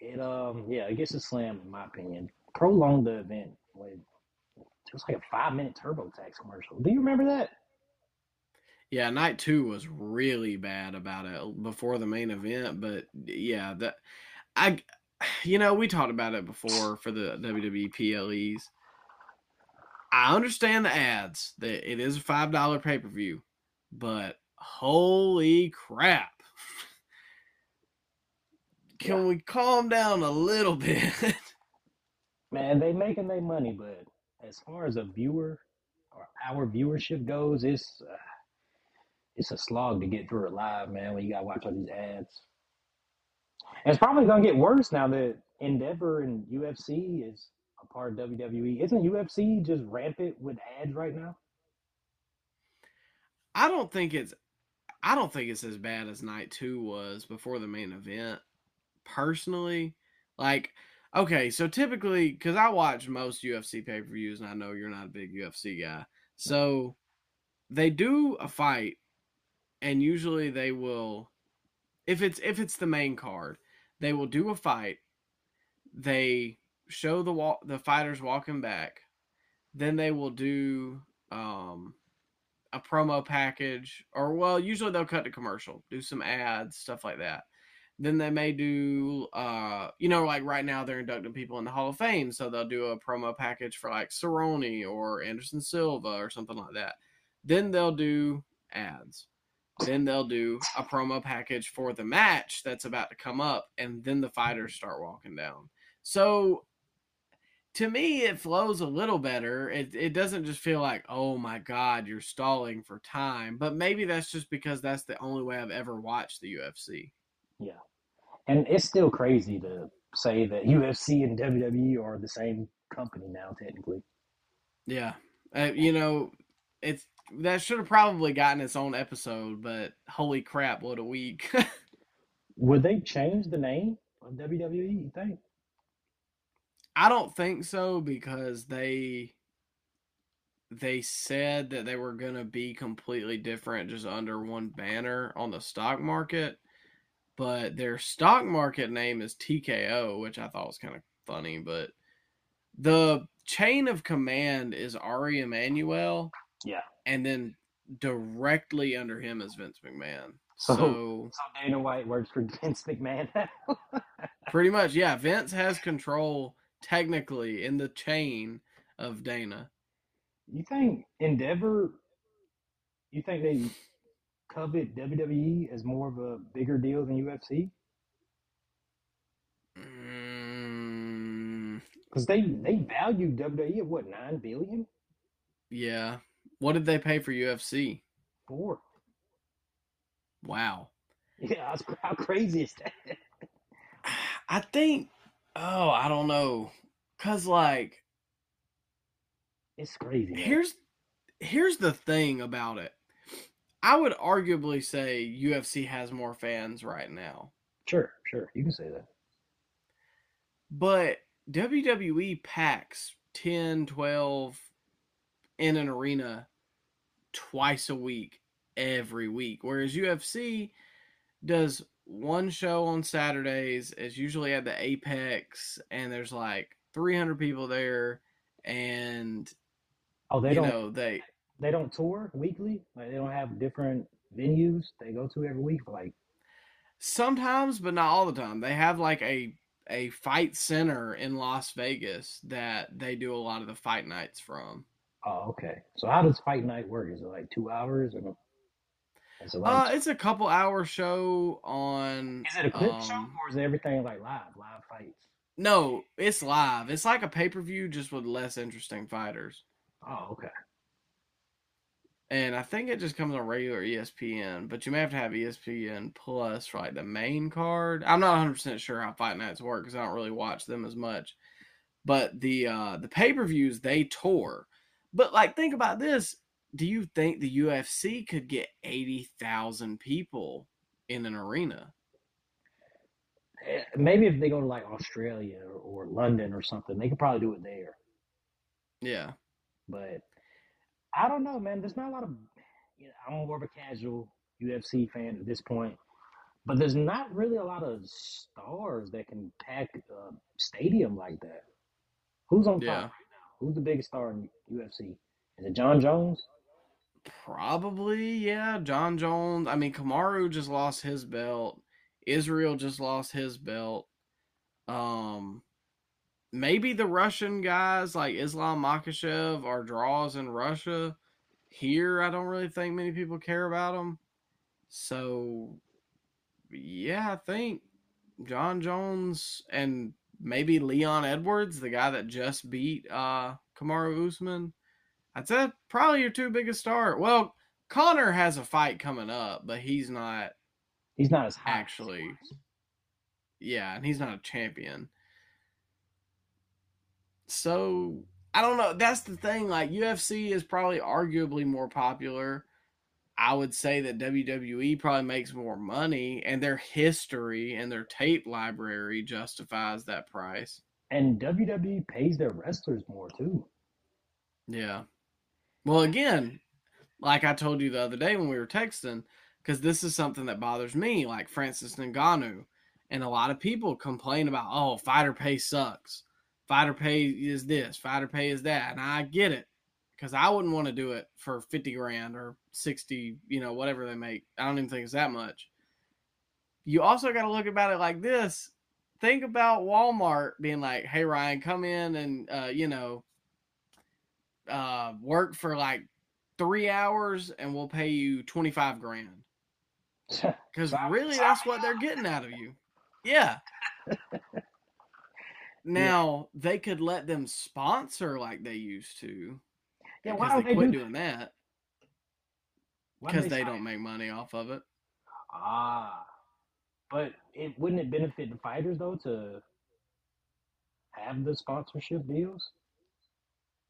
it um yeah, it gets a slam in my opinion. Prolonged the event. Like, it was like a five minute TurboTax commercial. Do you remember that? Yeah, night two was really bad about it before the main event, but yeah, that I, you know, we talked about it before for the WWE PLEs. I understand the ads that it is a five dollar pay per view, but holy crap! Can Yeah. we calm down a little bit? Man, they making their money, but as far as a viewer or our viewership goes, it's uh, it's a slog to get through it live, man. When you gotta watch all these ads, and it's probably gonna get worse now that Endeavor and UFC is a part of WWE. Isn't UFC just rampant with ads right now? I don't think it's I don't think it's as bad as night two was before the main event. Personally, like okay, so typically because I watch most UFC pay per views and I know you're not a big UFC guy, so they do a fight, and usually they will, if it's if it's the main card, they will do a fight. They show the walk the fighters walking back, then they will do um a promo package or well usually they'll cut to commercial do some ads stuff like that then they may do uh you know like right now they're inducting people in the hall of fame so they'll do a promo package for like Cerrone or Anderson Silva or something like that. Then they'll do ads. Then they'll do a promo package for the match that's about to come up and then the fighters start walking down. So to me it flows a little better. It, it doesn't just feel like oh my god you're stalling for time but maybe that's just because that's the only way i've ever watched the ufc Yeah, and it's still crazy to say that UFC and WWE are the same company now, technically. yeah uh, you know it's that should have probably gotten its own episode but holy crap what a week Would they change the name of WWE? You think? i don't think so because they they said that they were going to be completely different just under one banner on the stock market but their stock market name is TKO which I thought was kind of funny but the chain of command is Ari Emanuel Yeah. and then directly under him is Vince McMahon. So- so So Dana White works for Vince McMahon. pretty much, yeah, Vince has control technically in the chain of Dana. you think Endeavor? You think they covet WWE as more of a bigger deal than UFC? Mm, Because they they value WWE at what nine billion yeah. What did they pay for UFC? for? Wow. Yeah, how crazy is that? I think oh, I don't know. Cuz like It's crazy. man. here's here's the thing about it. I would arguably say UFC has more fans right now. sure, sure, you can say that. But WWE packs 10, 12 in an arena twice a week, every week. Whereas UFC does one show on Saturdays, It's usually at the Apex, and there's like 300 people there. And, Oh, they you don't know, they, they don't tour weekly. Like they don't have different venues they go to every week. Like sometimes, but not all the time, they have like a, a fight center in Las Vegas that they do a lot of the fight nights from. oh, okay. So how does Fight Night work? Is it like two hours or? Is it like Uh, it's a couple hour show on. Is it a clip show um, or is everything like live, live fights? No, it's live. It's like a pay per view, just with less interesting fighters. Oh, okay. And I think it just comes on regular ESPN, but you may have to have ESPN Plus for like the main card. I'm not 100 percent sure how fight nights work because I don't really watch them as much. But the uh the pay per views they tour. But like, think about this: Do you think the UFC could get 80,000 people in an arena? Eh, Maybe if they go to like Australia or London or something, they could probably do it there. Yeah. But I don't know, man. There's not a lot of. You know, I'm more of a casual UFC fan at this point, but there's not really a lot of stars that can pack a stadium like that. Who's on top Yeah. right now? Who's the biggest star in UFC? Is it Jon Jones? Probably, yeah. Jon Jones. I mean, Kamaru just lost his belt. Israel just lost his belt. Um, maybe the Russian guys like Islam Makhachev are draws in Russia. Here, I don't really think many people care about them. So, yeah, I think Jon Jones and maybe Leon Edwards, the guy that just beat uh Kamaru Usman. I'd say probably your two biggest star. Well, Conor has a fight coming up, but he's not He's not as as Actually, was. yeah, and he's not a champion. So I don't know. That's the thing. Like UFC is probably arguably more popular. I would say that WWE probably makes more money, and their history and their tape library justifies that price. And WWE pays their wrestlers more too. Yeah. Well, again, like I told you the other day when we were texting, because this is something that bothers me, like Francis Ngannou, and a lot of people complain about, oh, fighter pay sucks. Fighter pay is this, fighter pay is that, and I get it, because I wouldn't want to do it for fifty grand or sixty, you know, whatever they make. I don't even think it's that much. You also got to look about it like this. Think about Walmart being like, "Hey Ryan, come in and uh, you know, uh, work for like three hours and we'll pay you 25 grand. Because really, that's what they're getting out of you. Yeah. now, they could let them sponsor like they used to. yeah, why don't they they quit do doing that because they sign- don't make money off of it. Ah, but it wouldn't it benefit the fighters though to have the sponsorship deals?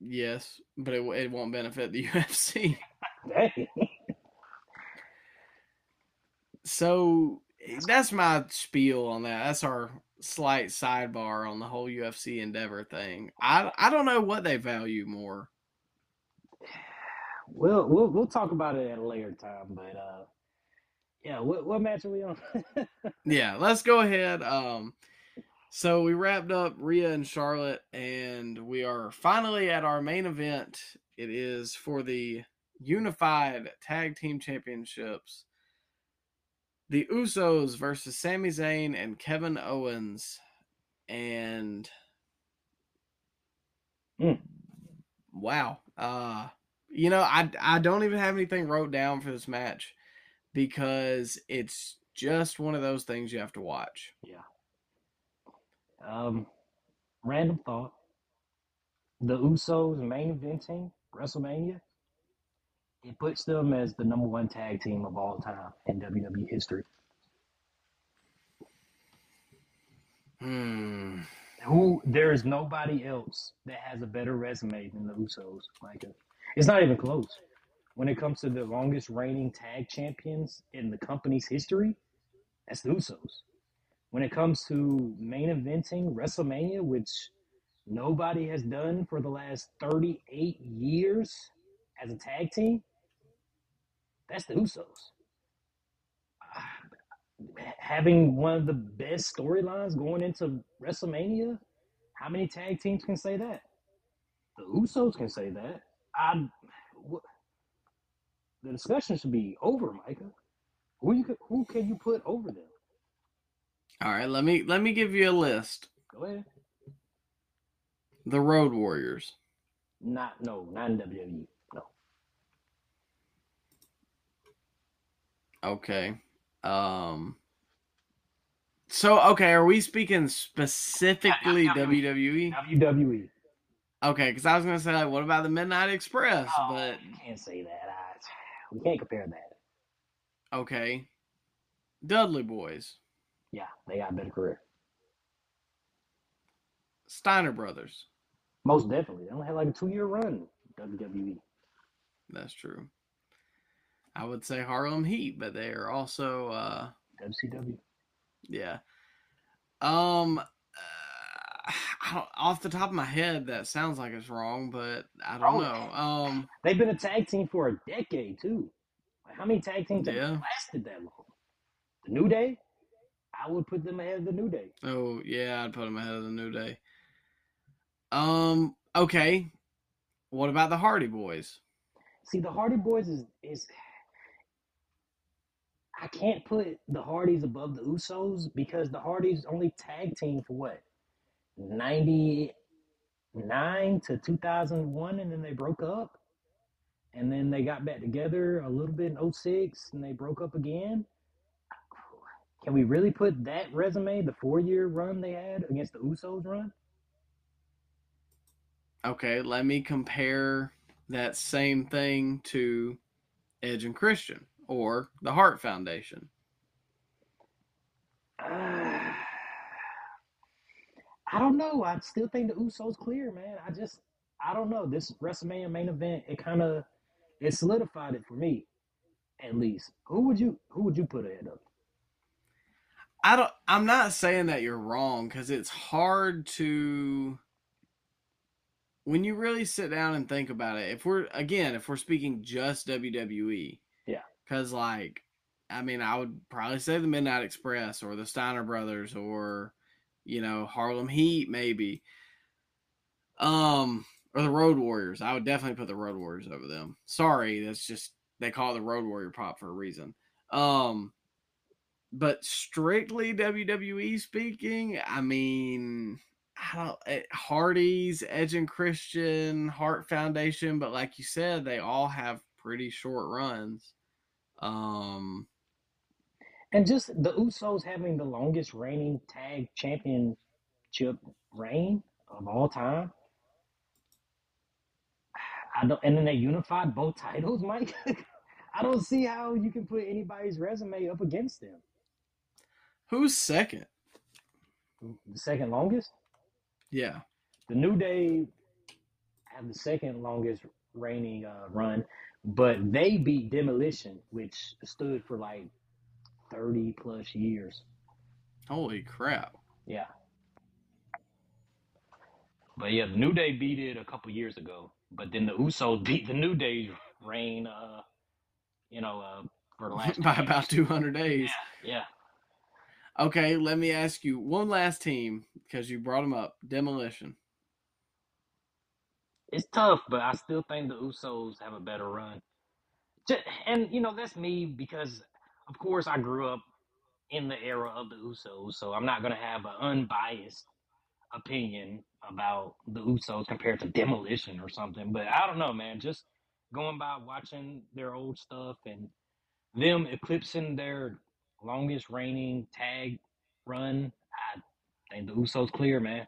Yes, but it, it won't benefit the UFC. So that's my spiel on that. That's our slight sidebar on the whole UFC Endeavor thing. I I don't know what they value more. we'll we'll we'll talk about it at a later time. But uh, yeah, what what match are we on? Yeah, let's go ahead. Um, so we wrapped up Rhea and Charlotte, and we are finally at our main event. It is for the Unified Tag Team Championships. The Usos versus Sami Zayn and Kevin Owens. And Mm. wow. Uh you know, I I don't even have anything wrote down for this match because it's just one of those things you have to watch. Yeah. Um, random thought. The Usos main eventing WrestleMania. It puts them as the number one tag team of all time in WWE history. Hmm. Who there is nobody else that has a better resume than the Usos. Like it's not even close. When it comes to the longest reigning tag champions in the company's history, that's the Usos. When it comes to main eventing WrestleMania, which nobody has done for the last 38 years as a tag team, that's the Usos. Having one of the best storylines going into WrestleMania, how many tag teams can say that? The Usos can say that. I, what, the discussion should be over, Micah. Who you could, who can you put over them? All right, let me let me give you a list. Go ahead. The Road Warriors. Not no, not in WWE. No. Okay. Um So okay, are we speaking specifically Yeah, yeah, WWE? WWE. Okay, because I was gonna say like, what about the Midnight Express? Oh, But you can't say that. I, we can't compare that. okay, Dudley Boys, Yeah, they got a better career. Steiner Brothers. Most definitely. They only had like a two year run. WWE. That's true. I would say Harlem Heat, but they are also uh WCW. yeah. Um uh, off the top of my head that sounds like it's wrong, but I don't Oh. know. Um They've been a tag team for a decade too. Like, how many tag teams Yeah. have lasted that long? The New Day. I would put them ahead of the New Day. oh yeah, I'd put them ahead of the New Day. Um okay. What about the Hardy Boys? See, the Hardy Boys is is. I can't put the Hardys above the Usos because the Hardys only tag team for what ninety nine to two thousand one, and then they broke up, and then they got back together a little bit in 06, and they broke up again. Can we really put that resume, the four year run they had against the Usos run? Okay, let me compare that same thing to Edge and Christian or the Hart Foundation. Uh, I don't know. I still think the Usos clear, man. I just, I don't know. This WrestleMania main event, it kind of, it solidified it for me, at least. Who would you, who would you put ahead of? I don't I'm not saying that you're wrong cuz it's hard to when you really sit down and think about it. If we're again, if we're speaking just WWE. Cuz like I mean, I would probably say the Midnight Express or the Steiner Brothers or you know, Harlem Heat maybe. Um or the Road Warriors. I would definitely put the Road Warriors over them. Sorry, that's just they call it the Road Warrior pop for a reason. Um but strictly WWE speaking, I mean, I don't eh, Hardy's, Edge and Christian, Hart Foundation, but like you said, they all have pretty short runs. Um, And just the Usos having the longest reigning tag championship reign of all time. I don't, and then they unified both titles, Mike. I don't see how you can put anybody's resume up against them. who's second? The second longest, Yeah, the New Day have the second longest reigning uh, run, but they beat Demolition, which stood for like thirty plus years. holy crap! Yeah. But yeah, the New Day beat it a couple years ago. But then the Usos beat the New Day's reign, uh, you know, uh, for the last By about two hundred days. Yeah. Okay, let me ask you one last team because you brought them up. Demolition. It's tough, but I still think the Usos have a better run. And you know that's me because, of course, I grew up in the era of the Usos, so I'm not gonna have an unbiased opinion about the Usos compared to Demolition or something. But I don't know, man. Just going by watching their old stuff and them eclipsing their longest reigning tag run, I think the Usos clear, man.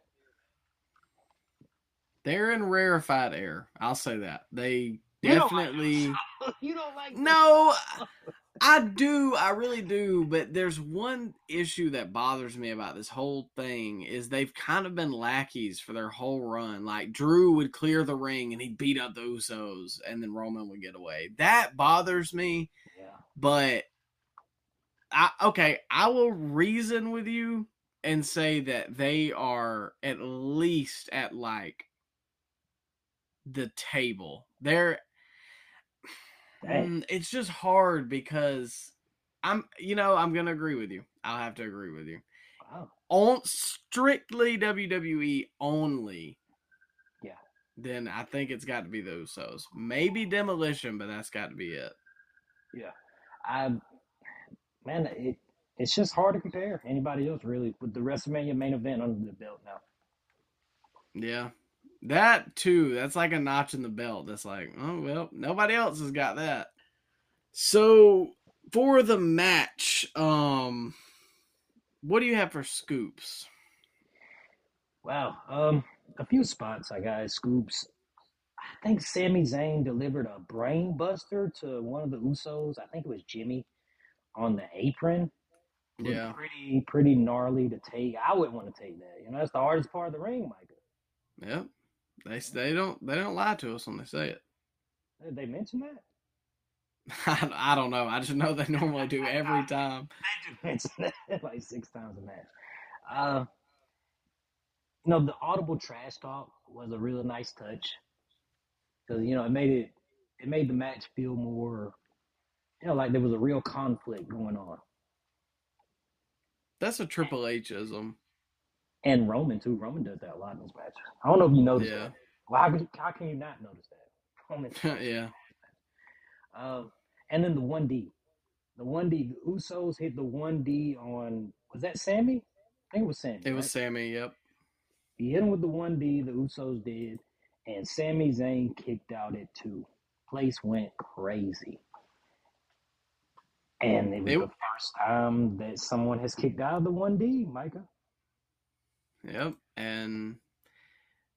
They're in rarefied air. I'll say that. They You don't like definitely. You don't like No, I do. I really do. But there's one issue that bothers me about this whole thing is they've kind of been lackeys for their whole run. Like Drew would clear the ring and he'd beat up the Usos, and then Roman would get away. That bothers me. Yeah. But I okay, I will reason with you and say that they are at least at like the table. They're Dang. Mm, it's just hard because I'm you know, I'm gonna agree with you. I'll have to agree with you. Wow. On strictly WWE only. Yeah. Then I think it's got to be the Usos. Maybe Demolition, but that's got to be it. Yeah. I man, it it's just hard to compare anybody else really with the WrestleMania main event under the belt now. Yeah. That too, that's like a notch in the belt. That's like, oh well, nobody else has got that. So for the match, um what do you have for scoops? Wow. Um, a few spots I got scoops. I think Sami Zayn delivered a brain buster to one of the Usos. I think it was Jimmy on the apron. Yeah. Pretty pretty gnarly to take. I wouldn't want to take that. You know, that's the hardest part of the ring, Micah. Yep. They they don't they don't lie to us when they say it. Did they mention that? I, I don't know. I just know they normally do every time. They do mention that like six times a match. Uh, you know, the audible trash talk was a really nice touch because you know it made it it made the match feel more, you know, like there was a real conflict going on. That's a Triple H-ism. And Roman too. Roman does that a lot in those matches. I don't know if you noticed Yeah. that. Well, how, can- how can you not notice that? Roman. yeah. Uh, and then the one D, the one D. The Usos hit the one D on was that Sami? I think it was Sami. It was? Sami, yep. He hit him with the one D. The Usos did, and Sami Zayn kicked out at two. Place went crazy, and it was It- the first time that someone has kicked out of the one D, Micah. Yep. And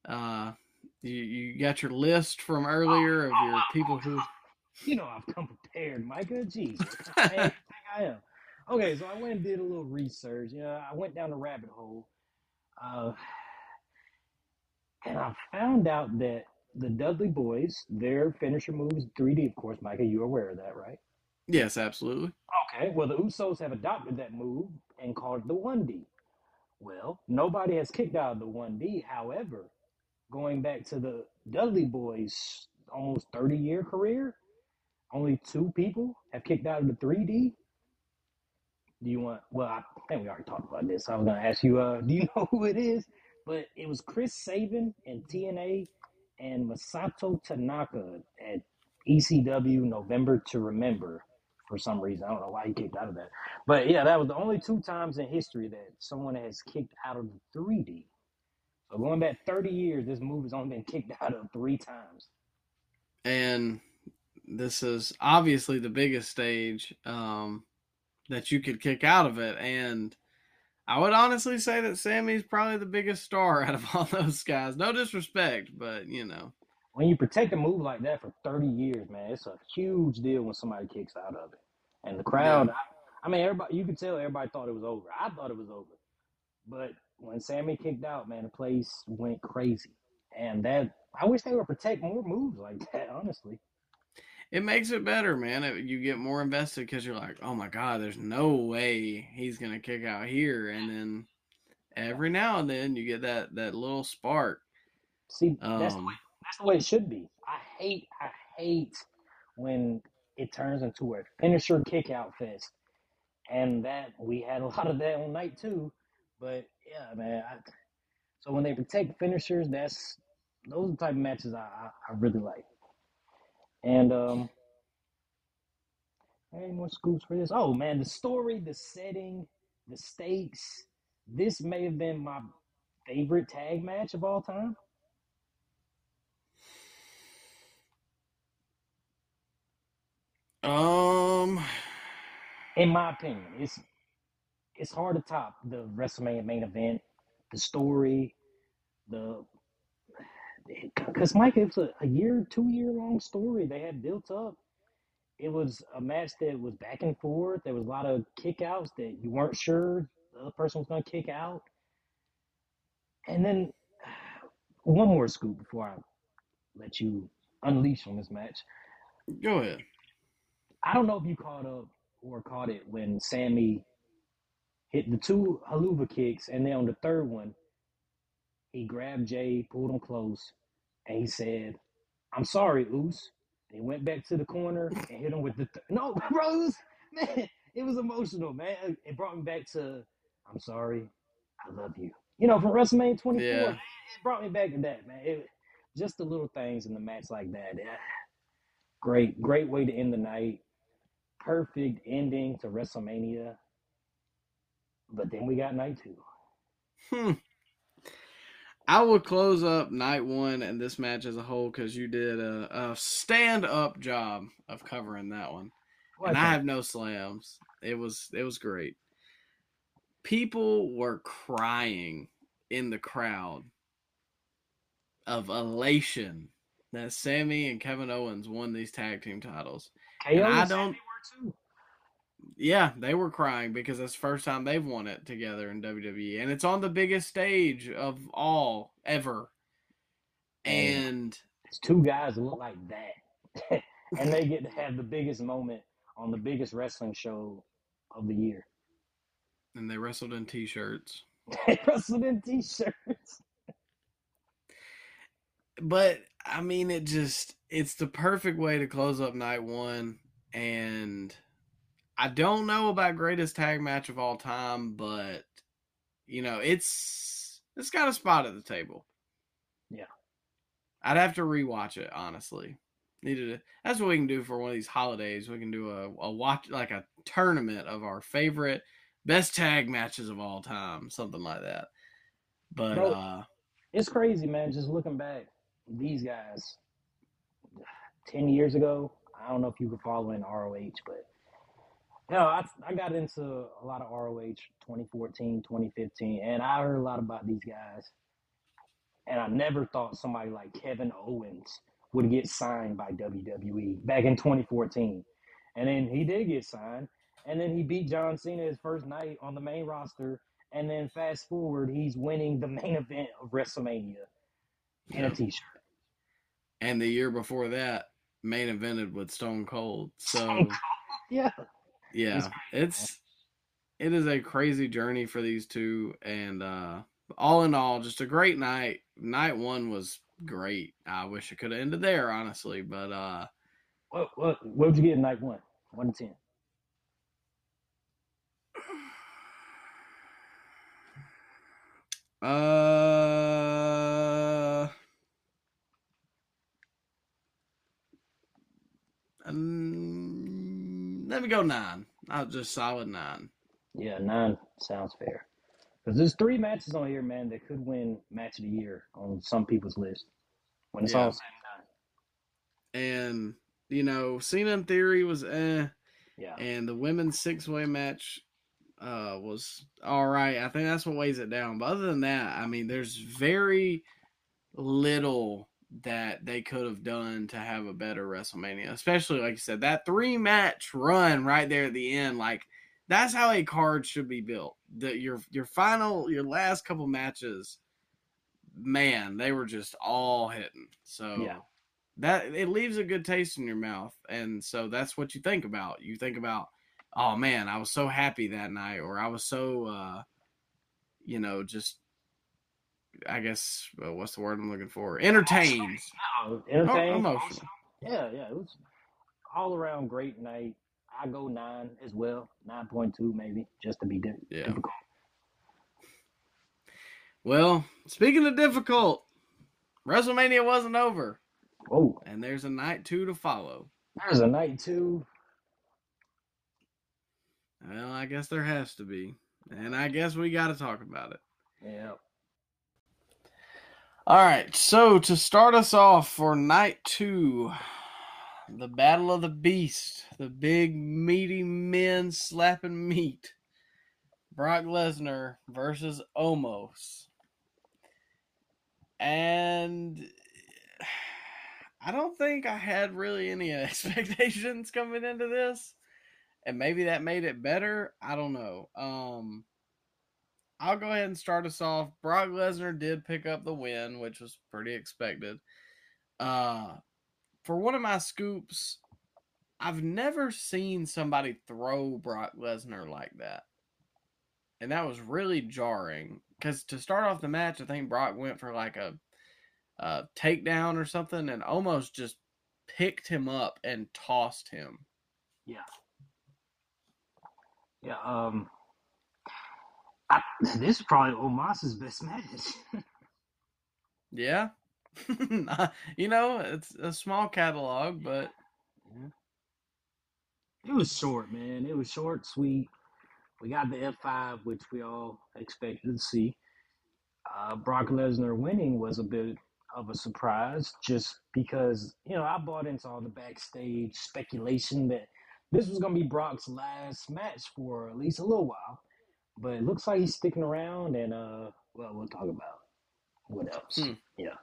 uh you you got your list from earlier of your people who You know I've come prepared, Micah. Jeez, what kind of man you think I am. Okay, so I went and did a little research. You know, I went down the rabbit hole, uh, and I found out that the Dudley Boyz, their finisher move is 3D. Of course, Micah, you're aware of that, right? Yes, absolutely. Okay, well, the Usos have adopted that move and called it the 1D. Well, nobody has kicked out of the 1D. However, going back to the Dudley Boyz' almost 30 year career, only two people have kicked out of the 3D. Do you want? Well, I think we already talked about this. I was going to ask you, uh, do you know who it is? But it was Chris Sabin and TNA and Masato Tanaka at ECW November to Remember for some reason. I don't know why he kicked out of that. But yeah, that was the only two times in history that someone has kicked out of the 3D. So going back 30 years, this move has only been kicked out of three times. And this is obviously the biggest stage um that you could kick out of it and I would honestly say that Sami's probably the biggest star out of all those guys. No disrespect, but you know. When you protect a move like that for 30 years, man, it's a huge deal when somebody kicks out of it. And the crowd, I, I mean, everybody, you could tell everybody thought it was over. I thought it was over. But when Sami kicked out, man, the place went crazy. And that, I wish they would protect more moves like that, honestly. it makes it better, man. It, you get more invested because you're like, oh my god, there's no way he's gonna kick out here, and then every now and then you get that that little spark. See, that's the Um, way that's the way it should be. I hate I hate when it turns into a finisher kick out fest. And that we had a lot of that on night two. But yeah, man. I, so when they protect finishers, that's those are the type of matches I, I, I really like. And um Any more scoops for this? Oh man, the story, the setting, the stakes. This may have been my favorite tag match of all time. Um, In my opinion, it's it's hard to top the WrestleMania main event, the story, the because Mike, it was a, a year, two year long story they had built up. It was a match that was back and forth. There was a lot of kickouts that you weren't sure the other person was going to kick out. And then one more scoop before I let you unleash on this match. go ahead. I don't know if you caught up or caught it when Sami hit the two Helluva kicks, and then on the third one, he grabbed Jey, pulled him close, and he said, "I'm sorry, Oos." And he went back to the corner and hit him with the th- no, bro. It was, man, it was emotional, man. It brought me back to, "I'm sorry, I love you." You know, from WrestleMania 24, Yeah. it brought me back to that, man. It, just the little things in the match like that. yeah. Great, great way to end the night. Perfect ending to WrestleMania. But then we got night two. Hmm. I will close up night one and this match as a whole because you did a, a stand up job of covering that one. and I have no slams. It was it was great. People were crying in the crowd of elation that Sami and Kevin Owens won these tag team titles. I don't- too. Yeah, they were crying because it's the first time they've won it together in WWE, and it's on the biggest stage of all ever. And- And It's two guys that look like that. and they get to have the biggest moment on the biggest wrestling show of the year. and they wrestled in t-shirts. They wrestled in t shirts. but I mean, it just it's the perfect way to close up night one. And I don't know about greatest tag match of all time, but you know, it's it's got a spot at the table. Yeah. I'd have to rewatch it, honestly. Needed. That's what we can do for one of these holidays. We can do a, a watch like a tournament of our favorite best tag matches of all time, something like that. But Bro, uh It's crazy, man. Just looking back, these guys, 10 years ago, I don't know if you were following ROH, but you know, I, I got into a lot of ROH 2014, 2015, and I heard a lot about these guys. And I never thought somebody like Kevin Owens would get signed by WWE back in 2014. And then he did get signed. And then he beat John Cena his first night on the main roster. And then fast forward, he's winning the main event of WrestleMania in Yeah. a t-shirt. and the year before that main evented with Stone Cold. So Stone Cold. Yeah. yeah, It's it's a crazy journey for these two, and uh all in all, just a great night. Night one was great. I wish it could have ended there, honestly, but uh What what what would you get in night one? One to ten. uh. Um, let me go nine. I'll just solid nine. Yeah, nine sounds fair. Because there's three matches on here, man, that could win match of the year on some people's list. When it's Yeah. all said and And you know, Cena in theory was eh. Yeah. and the women's six way match uh was all right. I think that's what weighs it down. But other than that, I mean, there's very little that they could have done to have a better WrestleMania. Especially like you said, that three match run right there at the end, like that's how a card should be built. That your your final your last couple matches, man, they were just all hitting. So Yeah. that it leaves a good taste in your mouth and so that's what you think about you think about oh man i was so happy that night or i was so uh you know just i guess uh, what's the word i'm looking for entertained Oh, entertained, emotional. Yeah, yeah. It was all around great night. I go nine as well. Nine point two maybe, just to be di- Yeah. difficult. well speaking of difficult wrestlemania wasn't over Oh, and there's a night two to follow there's a night two. Well, I guess there has to be. And I guess we got to talk about it. Yeah. All right. So to start us off for night two, the Battle of the Beast, the big meaty men slapping meat. Brock Lesnar versus Omos. And I don't think I had really any expectations coming into this. And maybe that made it better. I don't know. Um I'll go ahead and start us off. Brock Lesnar did pick up the win, which was pretty expected. Uh for one of my scoops, I've never seen somebody throw Brock Lesnar like that. And that was really jarring. Because to start off the match, I think Brock went for like a, a takedown or something and almost just picked him up and tossed him. Yeah. Yeah. Um. I, this is probably Omos's best match. Yeah. you know, it's a small catalog, but Yeah. It was short, man. It was short, sweet. We got the F5, which we all expected to see. Uh, Brock Lesnar winning was a bit of a surprise just because, you know, I bought into all the backstage speculation that this was going to be Brock's last match for at least a little while. But it looks like he's sticking around, and, uh, well, we'll talk about what else. Hmm. Yeah.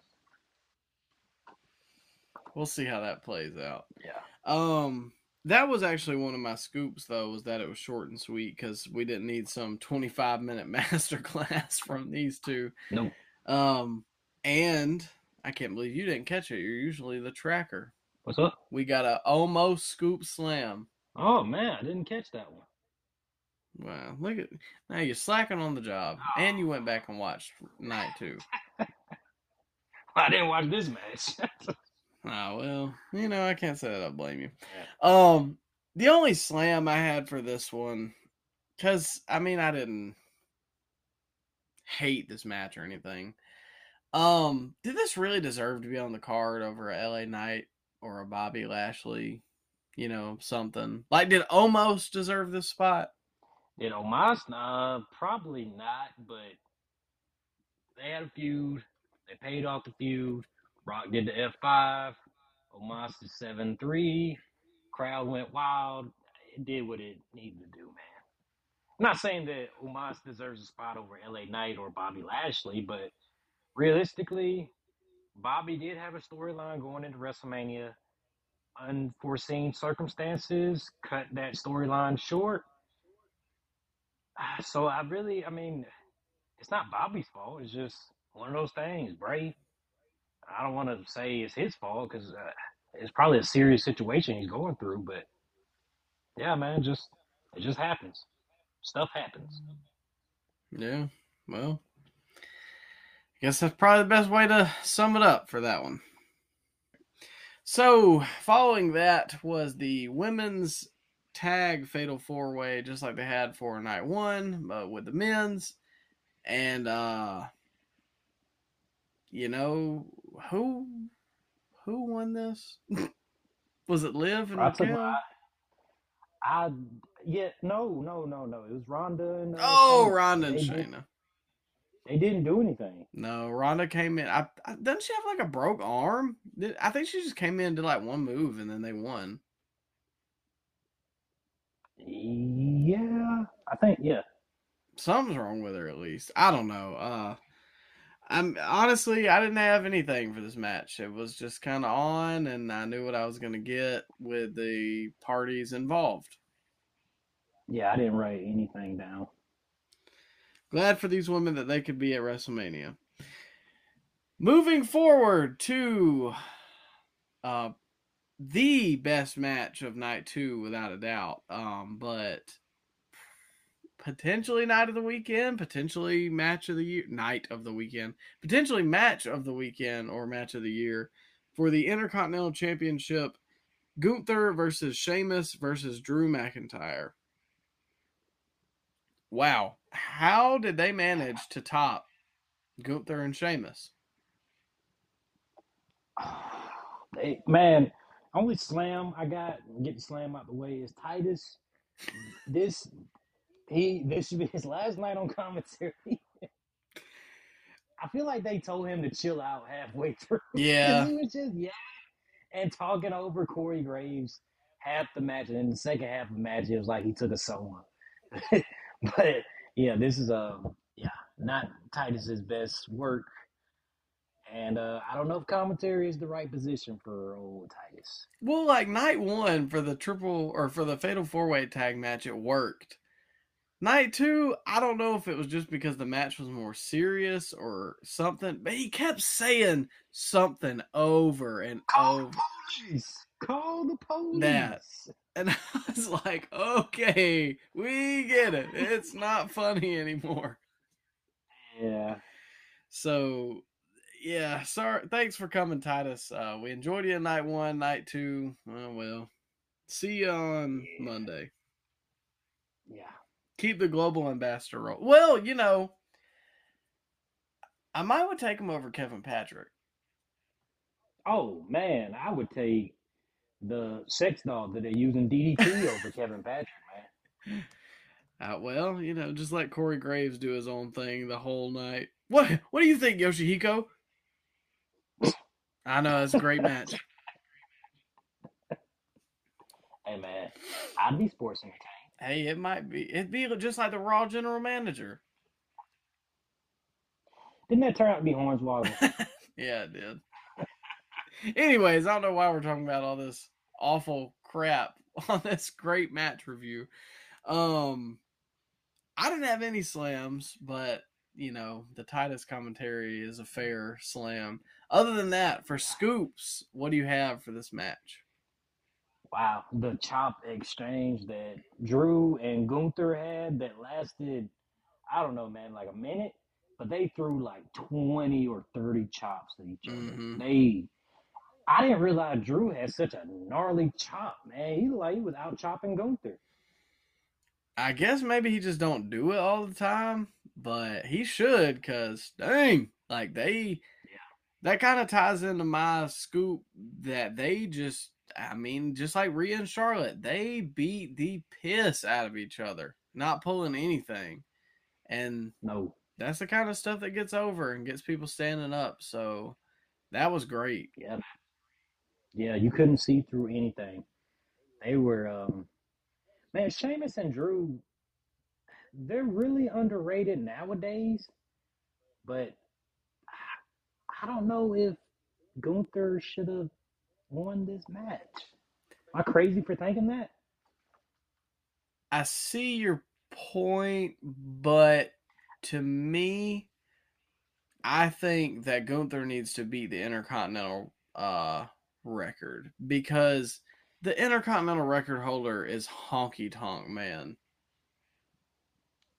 we'll see how that plays out. Yeah. Um, that was actually one of my scoops, though, was that it was short and sweet because we didn't need some 25 minute masterclass from these two. No. Um, and I can't believe you didn't catch it. You're usually the tracker. What's up? We got a almost scoop slam. Oh, man, I didn't catch that one. Wow, look at now you're slacking on the job, and you went back and watched night two. I didn't watch this match. Ah, well, you know, I can't say that I blame you. Um, the only slam I had for this one, because I mean, I didn't hate this match or anything. Um, did this really deserve to be on the card over a LA Knight or a Bobby Lashley? You know, something like did almost deserve this spot? Did Omos? Uh, probably not, but they had a feud. They paid off the feud. Rock did the F5. Omos did 7 3. Crowd went wild. It did what it needed to do, man. I'm not saying that Omos deserves a spot over LA Knight or Bobby Lashley, but realistically, Bobby did have a storyline going into WrestleMania. Unforeseen circumstances cut that storyline short. So I really, I mean, it's not Bobby's fault. It's just one of those things, Bray. I don't want to say it's his fault because uh, it's probably a serious situation he's going through. But yeah, man, just it just happens. Stuff happens. Yeah, well, I guess that's probably the best way to sum it up for that one. So, following that was the women's tag fatal four way, just like they had for night one, but with the men's. And, uh, you know, who who won this? was it Liv and I'll tell you Raquel? I, I yeah no no no no it was Ronda and uh, Oh, Shayna. Ronda and They did- Shayna. They didn't do anything. No, Ronda came in. I, I doesn't she have like a broke arm? I think she just came in and did like one move and then they won. Yeah, I think yeah. Something's wrong with her at least. I don't know. Uh I'm honestly I didn't have anything for this match. It was just kind of on and I knew what I was going to get with the parties involved. Yeah, I didn't write anything down. Glad for these women that they could be at WrestleMania. Moving forward to uh the best match of night 2 without a doubt. Um but potentially night of the weekend, potentially match of the year, night of the weekend, potentially match of the weekend or match of the year for the Intercontinental Championship. Gunther versus Sheamus versus Drew McIntyre. Wow, how did they manage to top Gunther and Sheamus? They, man, only slam I got get the slam out the way is Titus. this he this should be his last night on commentary. I feel like they told him to chill out halfway through. Yeah. he was just yelling and talking over Corey Graves half the match, and in the second half of the match, it was like he took a solo. but yeah, this is um yeah not Titus's best work, and uh, I don't know if commentary is the right position for old Titus. Well, like night one for the triple or for the fatal four way tag match, it worked. Night two, I don't know if it was just because the match was more serious or something, but he kept saying something over and over. Call the police! Call the police! That. And I was like, okay, we get it. It's not funny anymore. Yeah. So, yeah, sorry. Thanks for coming, Titus. Uh, we enjoyed you night one, night two. Oh, well, see you on Yeah. Monday. Yeah. Keep the global ambassador role. Well, you know, I might would take him over Kevin Patrick. Oh man, I would take the sex dog that they use in DDT over Kevin Patrick, man. Uh, well, you know, just let Corey Graves do his own thing the whole night. What What do you think, Yoshihiko? I know it's a great match. Hey man, I'd be sports entertained. Hey, it might be. It'd be just like the Raw general manager. Didn't that turn out to be Hornswoggle? Yeah, it did. Anyways, I don't know why we're talking about all this awful crap on this great match review. Um, I didn't have any slams, but you know the Titus commentary is a fair slam. Other than that, for scoops, what do you have for this match? wow, the chop exchange that Drew and Gunther had that lasted, I don't know, man, like a minute, but they threw like twenty or thirty chops at each other. Mhm. They, I didn't realize Drew had such a gnarly chop, man. He like he was out chopping Gunther. I guess maybe he just don't do it all the time, but he should cuz dang, like they that kind of ties into my scoop that they just I mean, just like Rhea and Charlotte, they beat the piss out of each other, not pulling anything. And No, that's the kind of stuff that gets over and gets people standing up. So that was great. Yeah. Yeah, you couldn't see through anything. They were um man, Sheamus and Drew, they're really underrated nowadays, but I, don't know if Gunther should have won this match. Am I crazy for thinking that? I see your point, but to me, I think that Gunther needs to beat the Intercontinental uh, record because the Intercontinental record holder is Honky Tonk Man.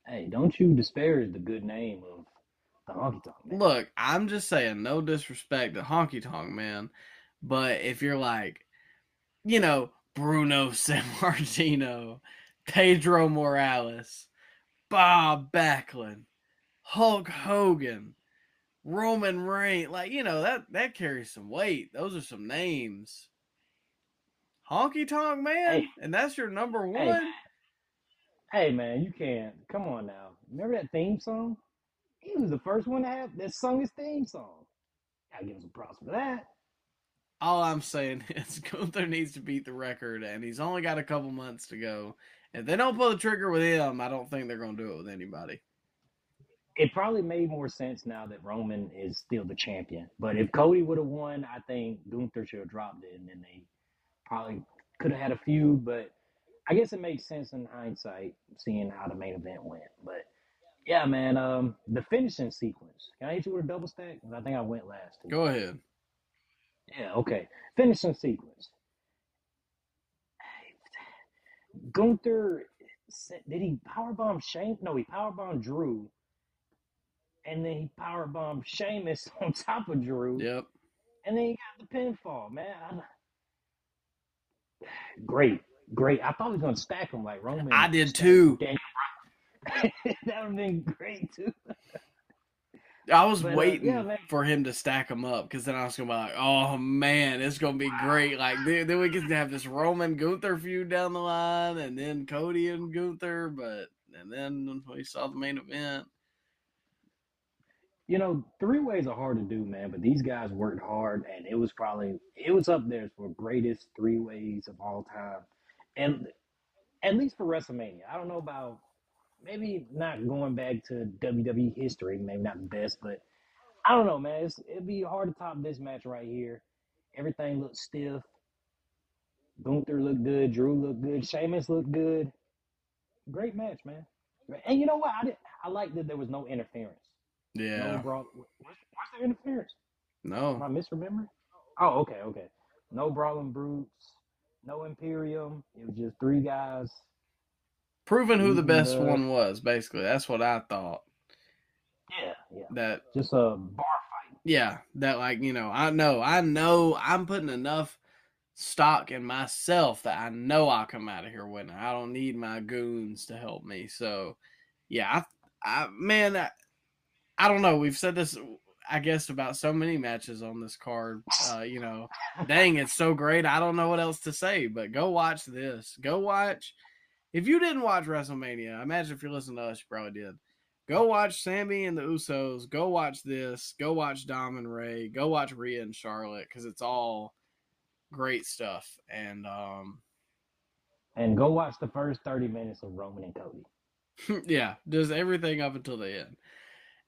Hey, don't you disparage the good name of the honky tonk man. Look, I'm just saying, no disrespect to Honky Tonk Man, but if you're like, you know, Bruno Sammartino, Pedro Morales, Bob Backlund, Hulk Hogan, Roman Reigns, like you know that that carries some weight. Those are some names. Honky Tonk Man, Hey. and that's your number one. man. Hey man, you can't. Come on now. Remember that theme song? He was the first one to have that sung his theme song. Gotta give him some props for that. All I'm saying is Gunther needs to beat the record, and he's only got a couple months to go. If they don't pull the trigger with him, I don't think they're going to do it with anybody. It probably made more sense now that Roman is still the champion. But if Cody would have won, I think Gunther should have dropped it, and then they probably could have had a few. But I guess it makes sense in hindsight, seeing how the main event went. But yeah, man, um, the finishing sequence. Can I hit you with a double stack? 'Cause I think I went last. too. Go ahead. Yeah, okay. Finishing sequence. Gunther, did he powerbomb Shane? No, he powerbombed Drew. And then he powerbombed Sheamus on top of Drew. Yep. And then he got the pinfall, man. I- Great, great. I thought he was going to stack him like Roman. I did stacked too. Daniel. that would have been great too. I was But, uh, waiting yeah, for him to stack them up because then I was gonna be like, "Oh man, it's gonna be great!" Like then, then we get to have this Roman Gunther feud down the line, and then Cody and Gunther. But and then we saw the main event. You know, three ways are hard to do, man, but these guys worked hard and it was probably it was up there for greatest three ways of all time. And at least for WrestleMania. I don't know about maybe not going back to WWE history, maybe not the best, but I don't know, man. It's, it'd be hard to top this match right here. Everything looked stiff. Gunther looked good. Drew looked good. Sheamus looked good. Great match, man. And you know what? I did. I like that there was no interference. Yeah. No Yeah, brawl. Where's, where's the interference? Am I no, misremembering? Oh, okay, okay. No brawling brutes. No Imperium. It was just three guys. Proving who the best the- one was. Basically, that's what I thought. Yeah, yeah. That Just a bar fight. yeah, that like you know, I know, I know, I'm putting enough stock in myself that I know I'll come out of here winning. I don't need my goons to help me. So, yeah, I, I man, I, I don't know. We've said this, I guess, about so many matches on this card. Uh, you know, dang, it's so great. I don't know what else to say, but go watch this. Go watch. If you didn't watch WrestleMania, I imagine if you're listening to us, you probably did. Go watch Sami and the Usos. Go watch this. Go watch Dom and Rey. Go watch Rhea and Charlotte because it's all great stuff. And um, And go watch the first 30 minutes of Roman and Cody. yeah, does everything up until the end.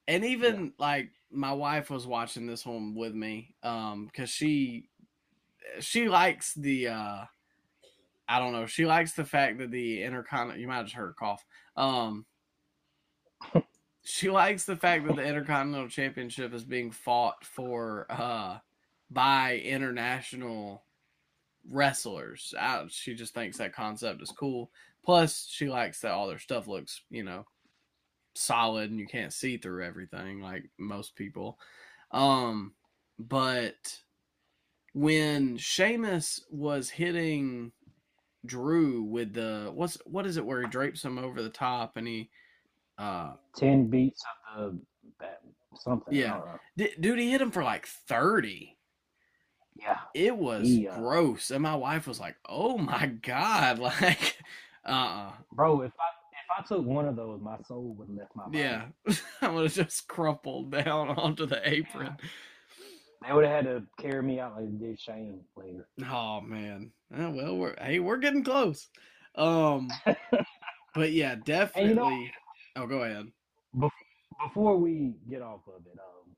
And even like my wife was watching this one with me, um, because she she likes the uh I don't know, she likes the fact that the intercontinental you might have just heard a cough. Um she likes the fact that the Intercontinental Championship is being fought for uh by international wrestlers. I, she just thinks that concept is cool. Plus, she likes that all their stuff looks, you know, solid and you can't see through everything like most people. Um, but when Sheamus was hitting Drew with the what's what is it where he drapes him over the top and he uh 10 beats of the something. Yeah. d- dude he hit him for like 30 Yeah. it was Yeah. gross and my wife was like oh my god like uh-uh Bro, if I if I took one of those, my soul would have left my body. yeah i would have just crumpled down onto the apron They would have had to carry me out like they did Shane later. oh man Oh, well we're hey we're getting close um but yeah definitely you know- oh go ahead Before we get off of it, um,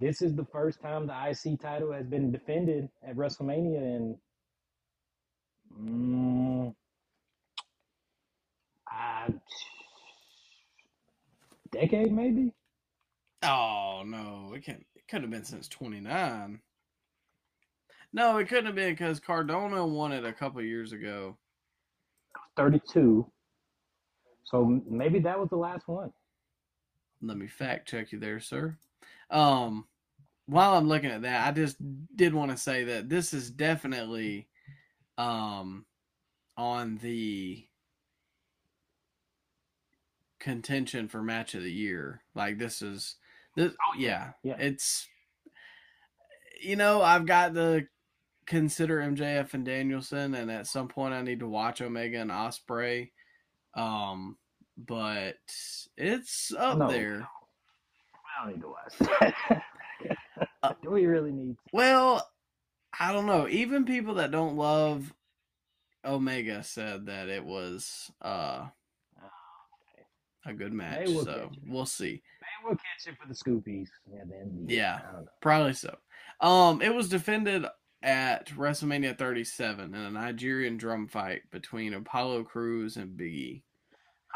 this is the first time the IC title has been defended at WrestleMania in mm, decade, maybe. oh no it can't it couldn't have been since 29 no it couldn't have been because cardona won it a couple years ago 32. So maybe that was the last one. let me fact check you there, sir. Um, while I'm looking at that, I just did want to say that this is definitely um on the contention for match of the year. Like this is this Oh, yeah. yeah. It's you know, I've got to consider MJF and Danielson and at some point I need to watch Omega and Ospreay. Um but it's up No. there. I don't need to watch that. Do we really need to? Well, I don't know. Even people that don't love Omega said that it was uh a good match. will So we'll see. Maybe we'll catch it for the Scoopies at the end the. Yeah. Don't know. Probably so. Um, it was defended at WrestleMania 37 in a Nigerian drum fight between Apollo Crews and Big E.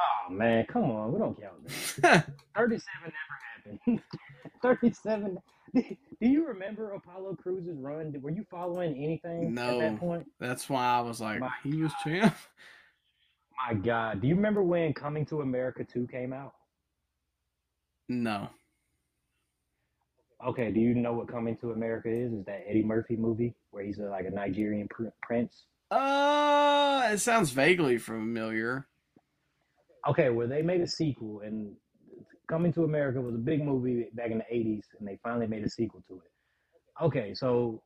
Oh man, come on, we don't count that. Thirty-seven never happened. Thirty-seven. Do you remember Apollo Crews's run? Were you following anything at that point? That's why I was like, My he was champ. My God, do you remember when Coming to America Two came out? No. Okay, do you know what Coming to America is? Is that Eddie Murphy movie where he's a, like a Nigerian pr- prince? Uh, it sounds vaguely familiar. Okay, well they made a sequel, and Coming to America was a big movie back in the '80s, and they finally made a sequel to it. Okay, so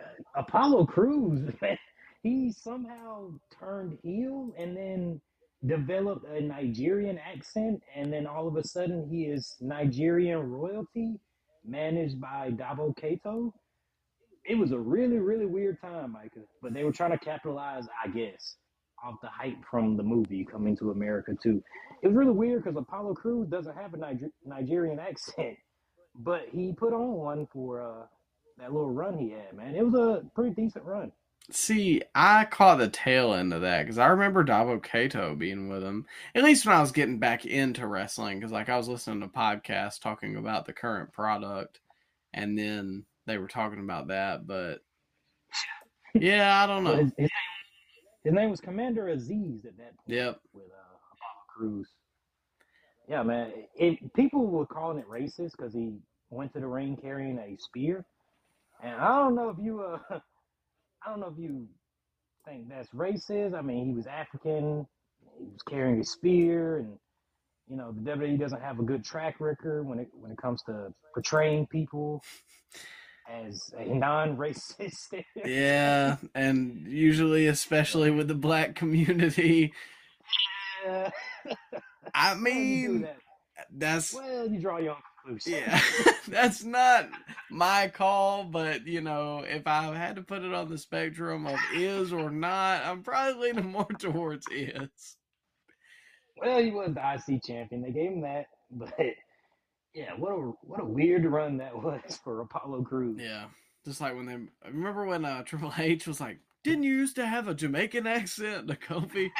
uh, Apollo Crews, man, he somehow turned heel and then developed a Nigerian accent, and then all of a sudden he is Nigerian royalty, managed by Dabba-Kato. It was a really, really weird time, Micah. But they were trying to capitalize, I guess, off the hype from the movie coming to America too. It was really weird because Apollo Crews doesn't have a Niger- Nigerian accent, but he put on one for uh, that little run he had. Man, it was a pretty decent run. See, I caught the tail end of that because I remember Dabba-Kato being with him. At least when I was getting back into wrestling, because like I was listening to podcasts talking about the current product, and then they were talking about that. But yeah, I don't know. his, his, his name was Commander Azeez at that point Yep. with uh, Apollo Crews. Yeah, man. It, people were calling it racist because he went to the ring carrying a spear, and I don't know if you uh, I don't know if you think that's racist. I mean, he was African. He was carrying a spear, and you know the WWE doesn't have a good track record when it when it comes to portraying people as a non-racist. Yeah, and usually, especially with the black community. I Well, you do mean, that. that's Well, you draw your own conclusion. yeah, that's not my call, but you know, if I had to put it on the spectrum of is or not, I'm probably leaning more towards is. Well, he was the IC champion. They gave him that, but yeah, what a what a weird run that was for Apollo Crews. Yeah, just like when they remember when uh, Triple H was like, "Didn't you used to have a Jamaican accent?" to Kofi.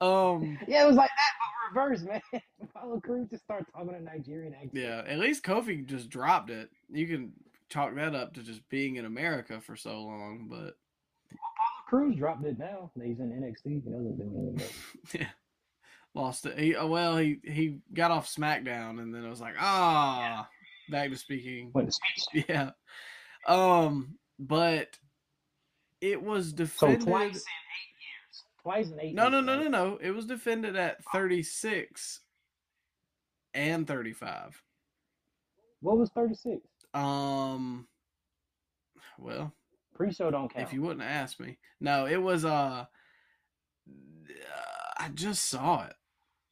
Um, Yeah, it was like that, but reverse, man. Apollo Crews just started talking a Nigerian accent. yeah, at least Kofi just dropped it. You can chalk that up to just being in America for so long, but Apollo Crews dropped it now. He's in NXT. He doesn't do anything. Yeah, lost it. He, oh, well, he he got off SmackDown, and then it was like, ah, back to speaking. went to speech. Yeah, um, but it was So defended. twice in. Twice in eight No, no, no, no, no. It was defended at 36 and 35. What was 36? Um, well, Pre-show don't count. if you wouldn't asked me, no, it was uh, I just saw it.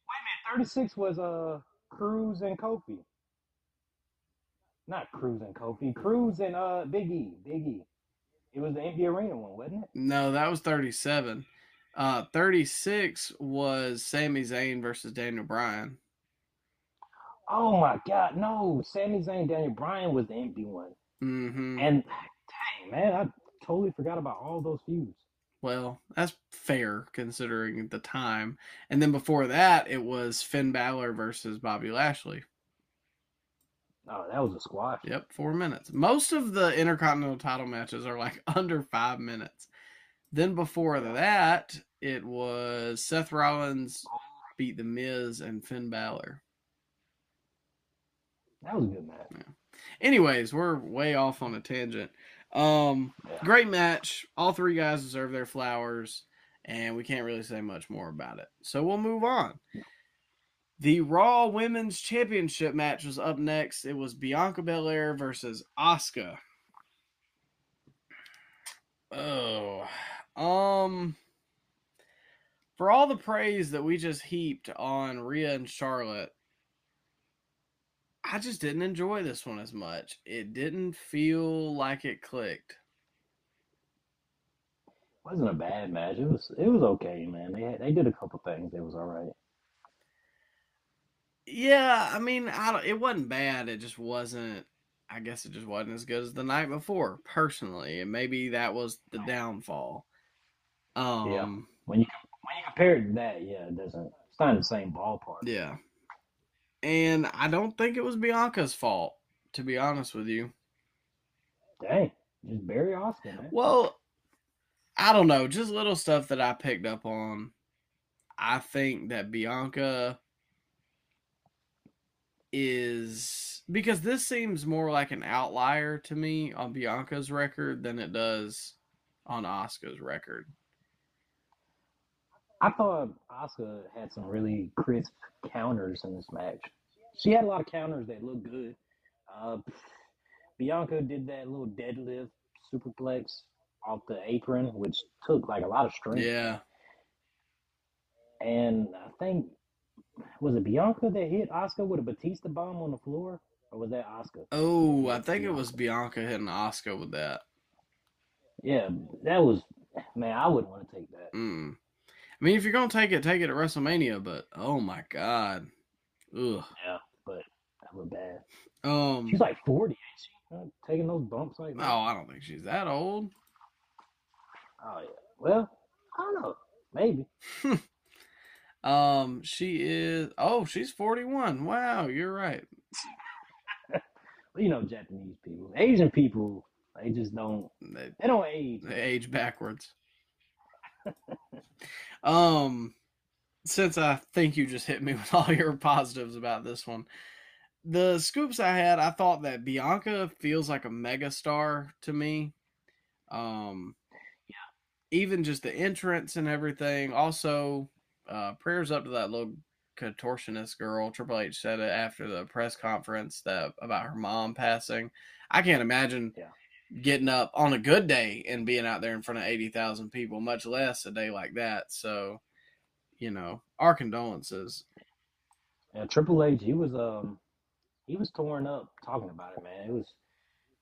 Wait a minute, 36 was uh Crews and Kofi. Not Crews and Kofi. Crews and uh Big E. Big E. It was the Empty Arena one, wasn't it? No, that was 37. Uh, 36 was Sami Zayn versus Daniel Bryan. Oh my God, no! Sami Zayn, Daniel Bryan was the empty one, Mm-hmm. and dang man, I totally forgot about all those feuds. Well, that's fair considering the time. And then before that, it was Finn Balor versus Bobby Lashley. Oh, that was a squash. Yep, four minutes. Most of the Intercontinental title matches are like under five minutes. Then before that, it was Seth Rollins beat The Miz and Finn Balor. That was a good match. Anyways, we're way off on a tangent. Um, Yeah. great match. All three guys deserve their flowers, and we can't really say much more about it. So we'll move on. The Raw Women's Championship match was up next. It was Bianca Belair versus Asuka. Oh, um, for all the praise that we just heaped on Rhea and Charlotte, I just didn't enjoy this one as much. It didn't feel like it clicked. It wasn't a bad match. It was it was okay, man. They had, they did a couple things. It was all right. Yeah, I mean, I don't, it wasn't bad. It just wasn't. I guess it just wasn't as good as the night before, personally, and maybe that was the downfall. Um, Yeah. When you when you compare it to that, yeah, it doesn't. It's not in the same ballpark. yeah. And I don't think it was Bianca's fault, to be honest with you. Dang, just bury Austin, man. Well, I don't know, just little stuff that I picked up on. I think that Bianca is because this seems more like an outlier to me on Bianca's record than it does on Asuka's record. I thought Asuka had some really crisp counters in this match. She had a lot of counters that looked good. Uh, Bianca did that little deadlift superplex off the apron, which took like a lot of strength. Yeah. And I think was it Bianca that hit Asuka with a Batista bomb on the floor, or was that Asuka? Oh, I think it was Bianca hitting Asuka with that. Yeah, that was man. I wouldn't want to take that. Mm. I mean, if you're gonna take it, take it at WrestleMania. But oh my god, ugh. Yeah, but that was bad. Um. She's like forty, ain't she? Taking those bumps like that. Oh, I don't think she's that old. Oh yeah. Well, I don't know. Maybe. Um, she is. Oh, she's 41. Wow, you're right. Well, you know, Japanese people, Asian people, they just don't. They, They don't age. they age backwards. um, since I think you just hit me with all your positives about this one, the scoops I had, I thought that Bianca feels like a megastar to me. Um, yeah, even just the entrance and everything. Also, uh, prayers up to that little contortionist girl. Triple H said it after the press conference that about her mom passing. I can't imagine Yeah. Getting up on a good day and being out there in front of eighty thousand people, much less a day like that. So, you know, our condolences. Yeah, Triple H, he was um, he was torn up talking about it, man. It was,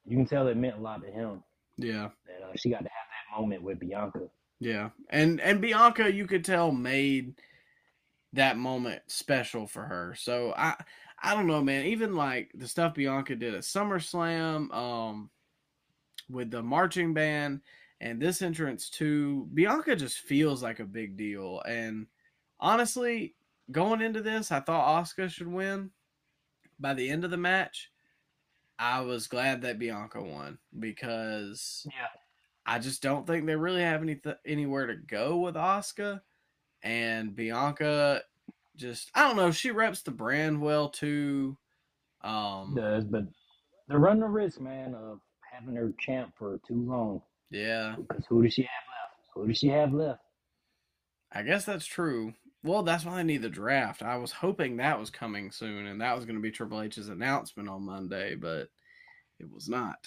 you can tell it meant a lot to him Yeah. that uh, she got to have that moment with Bianca. Yeah, and and Bianca, you could tell made that moment special for her. So I I don't know, man. Even like the stuff Bianca did at SummerSlam, um, with the marching band and this entrance too, Bianca just feels like a big deal. And honestly, going into this, I thought Oscar should win. By the end of the match, I was glad that Bianca won because Yeah. I just don't think they really have any anywhere to go with Oscar and Bianca. Just I don't know. She reps the brand well too. Um, Does, but they're running the risk, man, of having her champ for too long. yeah, Because who does she have left? Who does she have left? I guess that's true. Well, that's why I need the draft. I was hoping that was coming soon, and that was going to be Triple H's announcement on Monday, but it was not.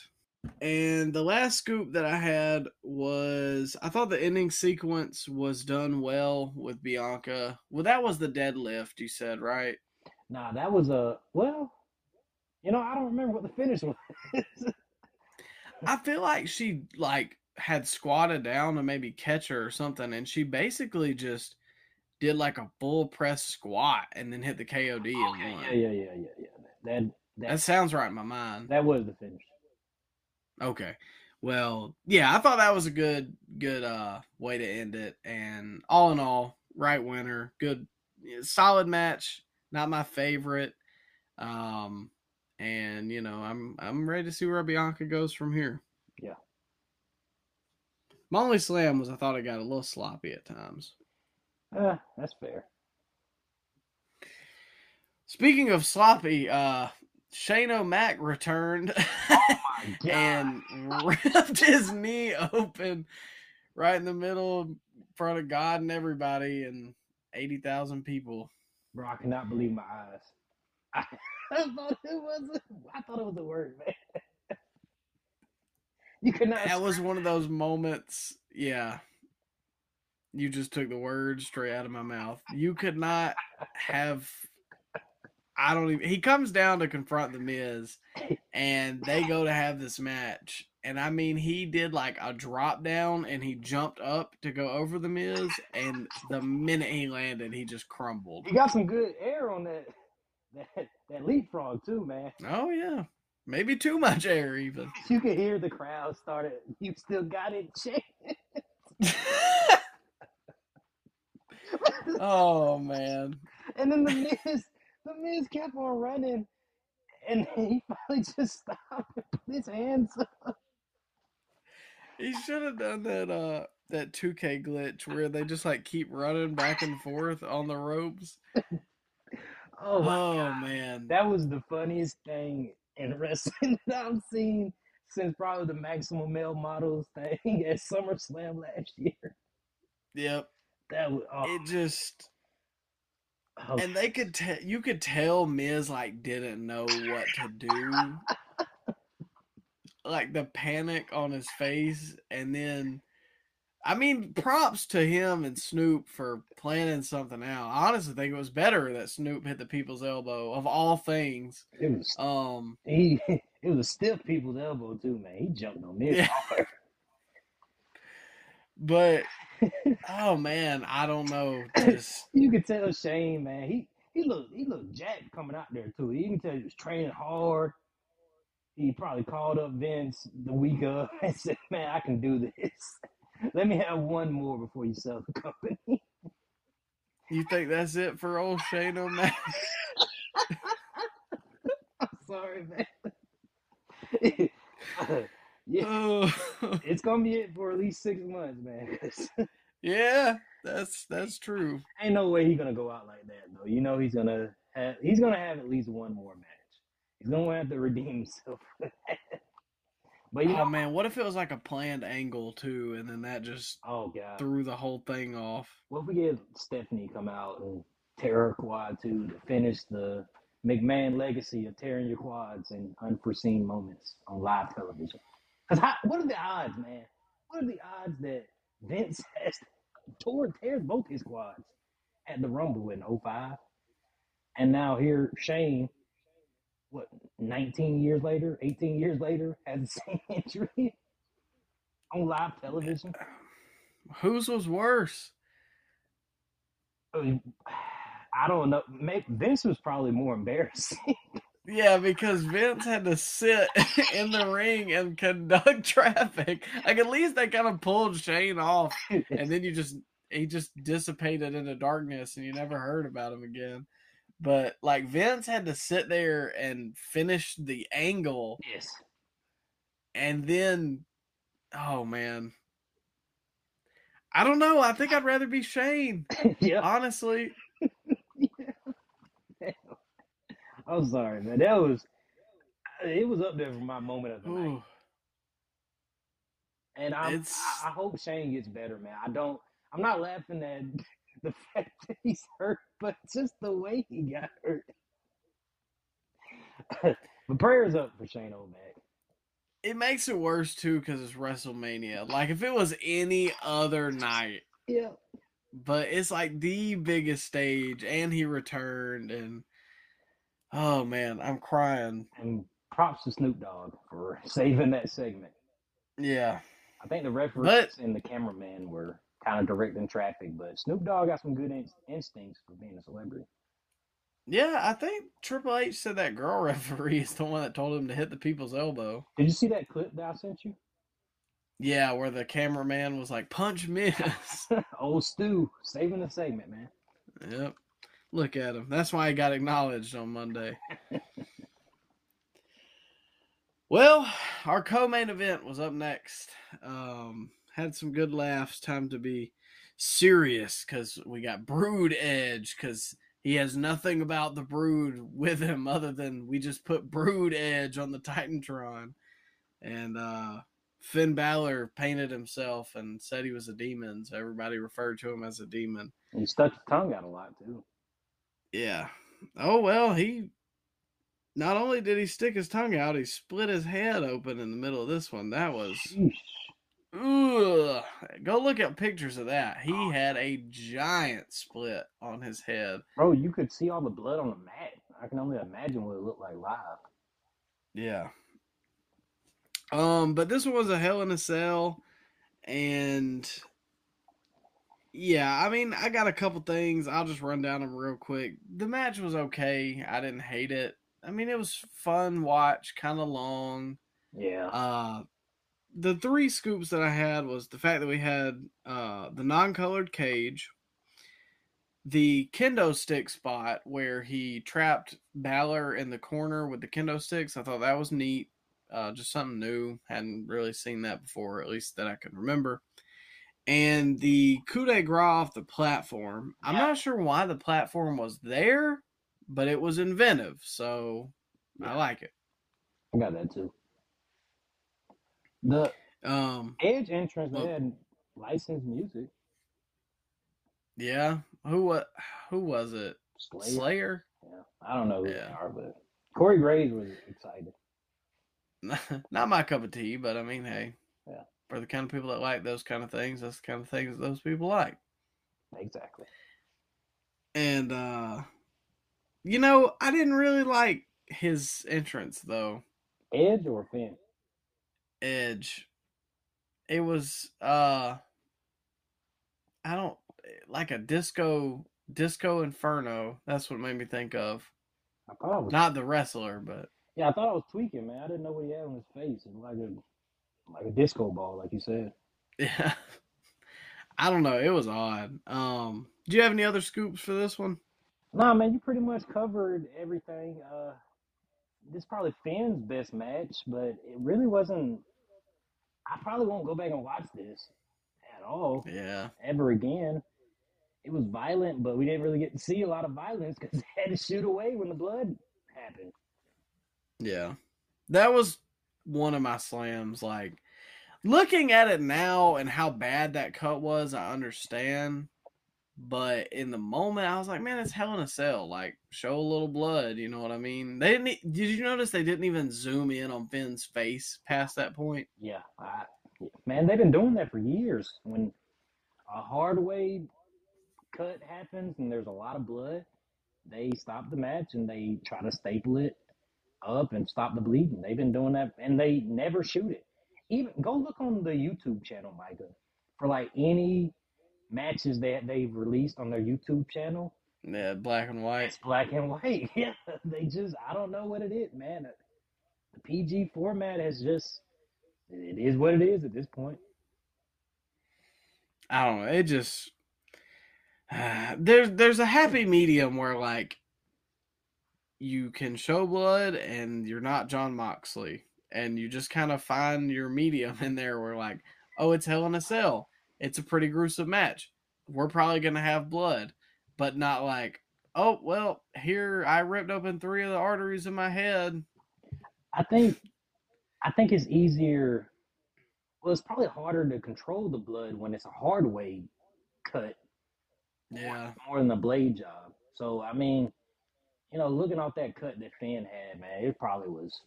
And the last scoop that I had was I thought the ending sequence was done well with Bianca. Well, that was the deadlift, you said, right? Nah, that was a well. You know, I don't remember what the finish was. I feel like she like had squatted down to maybe catch her or something, and she basically just did like a full press squat and then hit the KOD and Okay, won. yeah, yeah, yeah, yeah, yeah. That That that sounds right in my mind. that was the finish. Okay. Well, yeah, I thought that was a good good uh way to end it and all in all, right winner, good solid match, not my favorite. Um and you know, I'm I'm ready to see where Bianca goes from here. Yeah. My only slam was I thought it got a little sloppy at times. Uh, that's fair. Speaking of sloppy, uh Shane O'Mac returned My and ripped his knee open right in the middle in front of God and everybody and 80,000 people. Bro, I cannot believe my eyes. I, I thought it was. A, I thought it was a word, man. You could not. That was one of those moments, yeah. You just took the words straight out of my mouth. You could not have I don't even he comes down to confront the Miz and they go to have this match. And I mean he did like a drop down and he jumped up to go over the Miz and the minute he landed he just crumbled. You got some good air on that that that leapfrog too, man. Oh yeah. Maybe too much air even. You could hear the crowd started. You still got it, Shane. oh man. And then the Miz, the Miz kept on running, and he finally just stopped and put his hands up. He should have done that uh that 2K glitch where they just like keep running back and forth on the ropes. Oh Oh man. that was the funniest thing in wrestling that I've seen since probably the Maximum Male Models thing at SummerSlam last year. Yep. That was oh, it just oh, and they could tell you could tell Miz like didn't know what to do. like the panic on his face and then I mean, props to him and Snoop for planning something out. I honestly think it was better that Snoop hit the people's elbow of all things. it was Um, he it was a stiff people's elbow too, man. He jumped on Miz Yeah. but oh man, I don't know. Just You could tell Shane, man. He he looked he looked jacked coming out there too. You can tell he was training hard. He probably called up Vince the week of and said, "Man, I can do this. Let me have one more before you sell the company." you think that's it for old Shane O'Mac? I'm sorry, man. yeah, Oh, it's gonna be it for at least six months, man. yeah, that's that's true. Ain't no way he's gonna go out like that, though. You know he's gonna have he's gonna have at least one more match. He's gonna have to redeem himself. But Oh man, what if it was like a planned angle too, and then that just oh god, threw the whole thing off? what if we get Stephanie come out and tear her quad too to finish the McMahon legacy of tearing your quads in unforeseen moments on live television? Because what are the odds, man? What are the odds that Vince has tore tears both his quads at the Rumble in 05? And now here Shane, what, 19 years later, 18 years later, had the same injury on live television? Whose was worse? I mean, I don't know. Vince was probably more embarrassing. Yeah, because Vince had to sit in the ring and conduct traffic. Like at least they kind of pulled Shane off, and then you just he just dissipated into darkness, and you never heard about him again. But like Vince had to sit there and finish the angle, yes. and then, oh man, I don't know. I think I'd rather be Shane, yeah. honestly. I'm sorry, man. That was it was up there for my moment of the night. And I'm, I, I hope Shane gets better, man. I don't. I'm not laughing at the fact that he's hurt, but just the way he got hurt. but prayers up for Shane O'Mac. it makes it worse too because it's WrestleMania. Like if it was any other night, Yeah. but it's like the biggest stage, and he returned, and oh man, I'm crying. And props to Snoop Dogg for saving that segment. Yeah, I think the referees But- and the cameraman were kind of directing traffic, but Snoop Dogg got some good in- instincts for being a celebrity. yeah. I think Triple H said that girl referee is the one that told him to hit the people's elbow. Did you see that clip that I sent you? Yeah, where the cameraman was like, "Punch Miz." Old Stu saving the segment, man. Yep. Look at him. That's why he got acknowledged on Monday. well, our co-main event was up next. Um, had some good laughs. Time to be serious because we got Brood Edge because he has nothing about the Brood with him other than we just put Brood Edge on the Titantron, and uh, Finn Balor painted himself and said he was a demon, so everybody referred to him as a demon. He stuck his tongue out a lot too. Yeah. Oh well, he not only did he stick his tongue out, he split his head open in the middle of this one. That was Sheesh. Ugh. Go look at pictures of that. He had a giant split on his head. Bro, you could see all the blood on the mat. I can only imagine what it looked like live. Yeah. Um, but this one was a hell in a cell, and yeah, I mean, I got a couple things. I'll just run down them real quick. The match was okay. I didn't hate it. I mean, it was fun watch, kind of long. Yeah. Uh, the three scoops that I had was the fact that we had uh the non-colored cage, the kendo stick spot where he trapped Balor in the corner with the kendo sticks. I thought that was neat. Uh, just something new. Hadn't really seen that before, at least that I can remember. And the coup de grace off the platform. I'm Yeah. not sure why the platform was there, but it was inventive, so I like it. I got that too. The Um, Edge entrance, they had licensed music. Yeah. Who what? Who was it? Slayer. Slayer. Yeah, I don't know who they are, but Corey Graves was excited. Not my cup of tea, but I mean, hey. Yeah. For the kind of people that like those kind of things, that's the kind of things those people like. Exactly. And uh you know, I didn't really like his entrance though. Edge or Finn? Edge. It was uh I don't like a disco disco inferno. That's what made me think of. I thought I was. Not the wrestler, but Yeah, I thought I was tweaking, man. I didn't know what he had on his face. It was like a like a disco ball, like you said. yeah. I don't know. It was odd. Um do you have any other scoops for this one? Nah, man, you pretty much covered everything. Uh, this is probably Finn's best match, but it really wasn't. I probably won't go back and watch this at all Yeah. ever again. It was violent, but we didn't really get to see a lot of violence because they had to shoot away when the blood happened. Yeah. That was one of my slams. Like, looking at it now and how bad that cut was, I understand. But in the moment, I was like, man, it's hell in a cell. Like, show a little blood. You know what I mean? They didn't. Did you notice they didn't even zoom in on Finn's face past that point? Yeah, I, man, they've been doing that for years. When a hard way cut happens and there's a lot of blood, they stop the match and they try to staple it up and stop the bleeding. They've been doing that, and they never shoot it. Even go look on the YouTube channel, Micah, for like any matches that they've released on their YouTube channel. Yeah, black and white. It's black and white. Yeah, they just I don't know what it is, man. The PG format has just it is what it is at this point. I don't know. It just there's there's a happy medium where like you can show blood and you're not Jon Moxley, and you just kind of find your medium in there where like, oh, it's Hell in a Cell. It's a pretty gruesome match. We're probably gonna have blood, but not like, oh well, here I ripped open three of the arteries in my head. I think I think it's easier well it's probably harder to control the blood when it's a hard way cut Yeah, more than a blade job. So I mean, you know, looking off that cut that Finn had, man, it probably was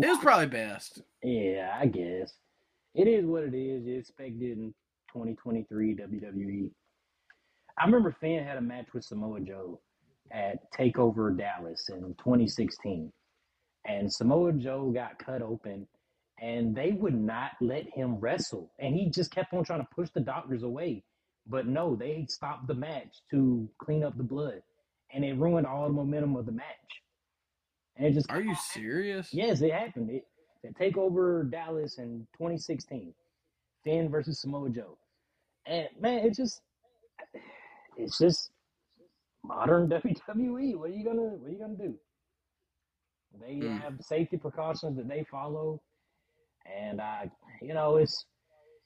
it was probably best. Yeah, I guess. It is what it is. You expect it in 2023 WWE. I remember Finn had a match with Samoa Joe at TakeOver Dallas in 2016. And Samoa Joe got cut open and they would not let him wrestle. And he just kept on trying to push the doctors away. But no, they stopped the match to clean up the blood. And it ruined all the momentum of the match. And it just Are you serious? Yes, it happened. It, take over Dallas in 2016. Finn versus Samoa Joe. And man, it's just it's just modern WWE. What are you gonna what are you gonna do? They Hmm. have safety precautions that they follow. And I you know, it's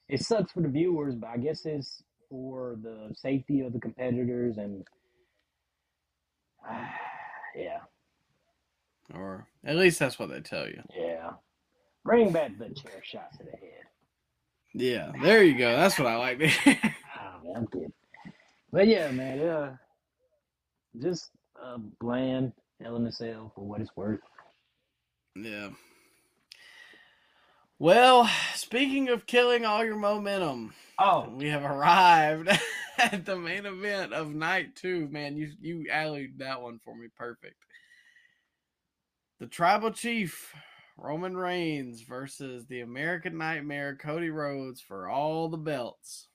it sucks for the viewers, but I guess it's for the safety of the competitors and yeah. Or at least that's what they tell you. Yeah. Bring back the chair shots to the head. Yeah, there you go. That's what I like. Oh, man, I'm kidding. But yeah, man, yeah. Just uh, bland a Cell for what it's worth. yeah. Well, speaking of killing all your momentum, Oh, we have arrived at the main event of night two. Man, you you allied that one for me perfect. The tribal chief Roman Reigns versus the American Nightmare Cody Rhodes for all the belts.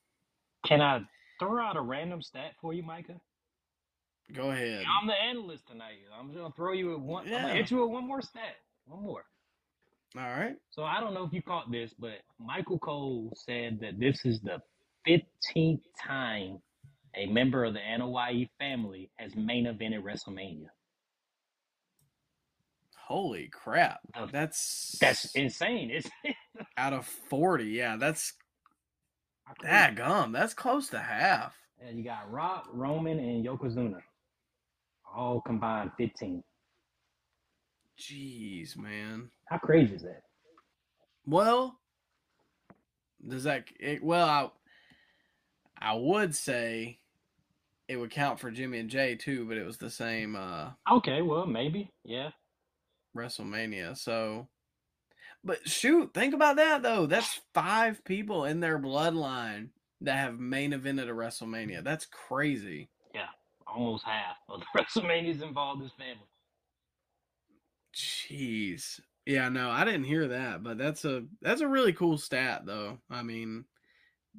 can I throw out a random stat for you, Micah? Go ahead. I'm the analyst tonight. I'm just gonna throw you at one. I'm Yeah. gonna hit you with one more stat. One more. All right. So I don't know if you caught this, but Michael Cole said that this is the 15th time a member of the Anoa'i family has main evented WrestleMania. Holy crap. That's That's insane. It's out of 40. Yeah, that's that gum. That's close to half. And you got Rock, Roman, and Yokozuna. All combined 15. Jeez, man. How crazy is that? Well, does that it, well, I would say it would count for Jimmy and Jey too, but it was the same uh, Okay, well, maybe. Yeah. WrestleMania. So, but shoot, think about that though. That's five people in their bloodline that have main evented a WrestleMania. That's crazy. Yeah, almost half of the WrestleManias involved this family. Jeez. Yeah, no, I didn't hear that, but that's a that's a really cool stat though. I mean,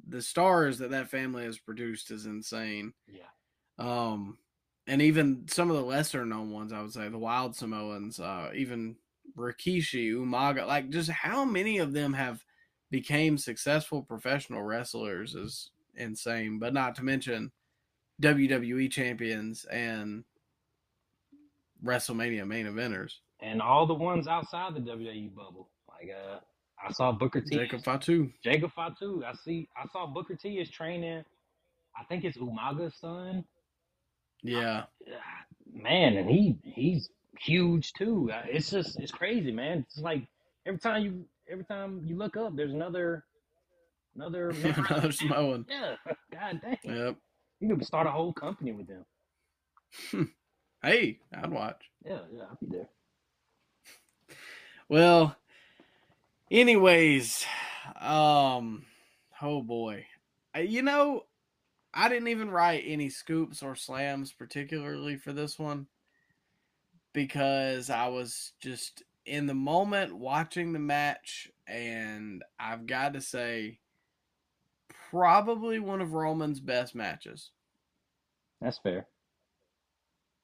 the stars that that family has produced is insane. Yeah. Um, and even some of the lesser known ones, I would say the Wild Samoans, uh, even Rikishi, Umaga, like just how many of them have became successful professional wrestlers is insane. But not to mention WWE champions and WrestleMania main eventers. And all the ones outside the WWE bubble. Like uh I saw Booker T. Jacob Fatu. Jacob Fatu. I see I saw Booker T is training I think it's Umaga's son. Yeah. Man, and he he's huge too. Uh, It's just it's crazy, man. It's like every time you every time you look up there's another another Another. Samoan. Yeah. God dang. Yep. You could start a whole company with them. Hey, I'd watch. Yeah, yeah, I'll be there. Well, anyways, um, oh boy, Uh, you know, I didn't even write any scoops or slams particularly for this one because I was just in the moment watching the match, and I've got to say, probably one of Roman's best matches. That's fair.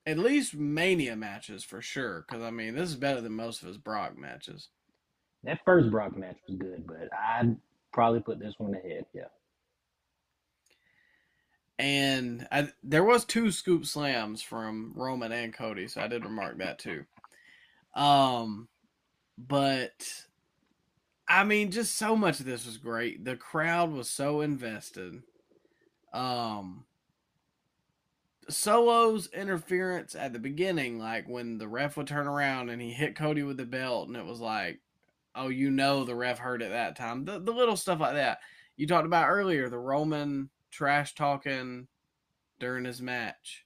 At least Mania matches for sure, because I mean, this is better than most of his Brock matches. That first Brock match was good, but I'd probably put this one ahead. Yeah. And I, there was two scoop slams from Roman and Cody, so I did remark that too. Um, but I mean, just so much of this was great. The crowd was so invested. Um, Solo's interference at the beginning, like when the ref would turn around and he hit Cody with the belt, and it was like, oh, you know, the ref heard it that time. The the little stuff like that you talked about earlier, the Roman trash talking during his match,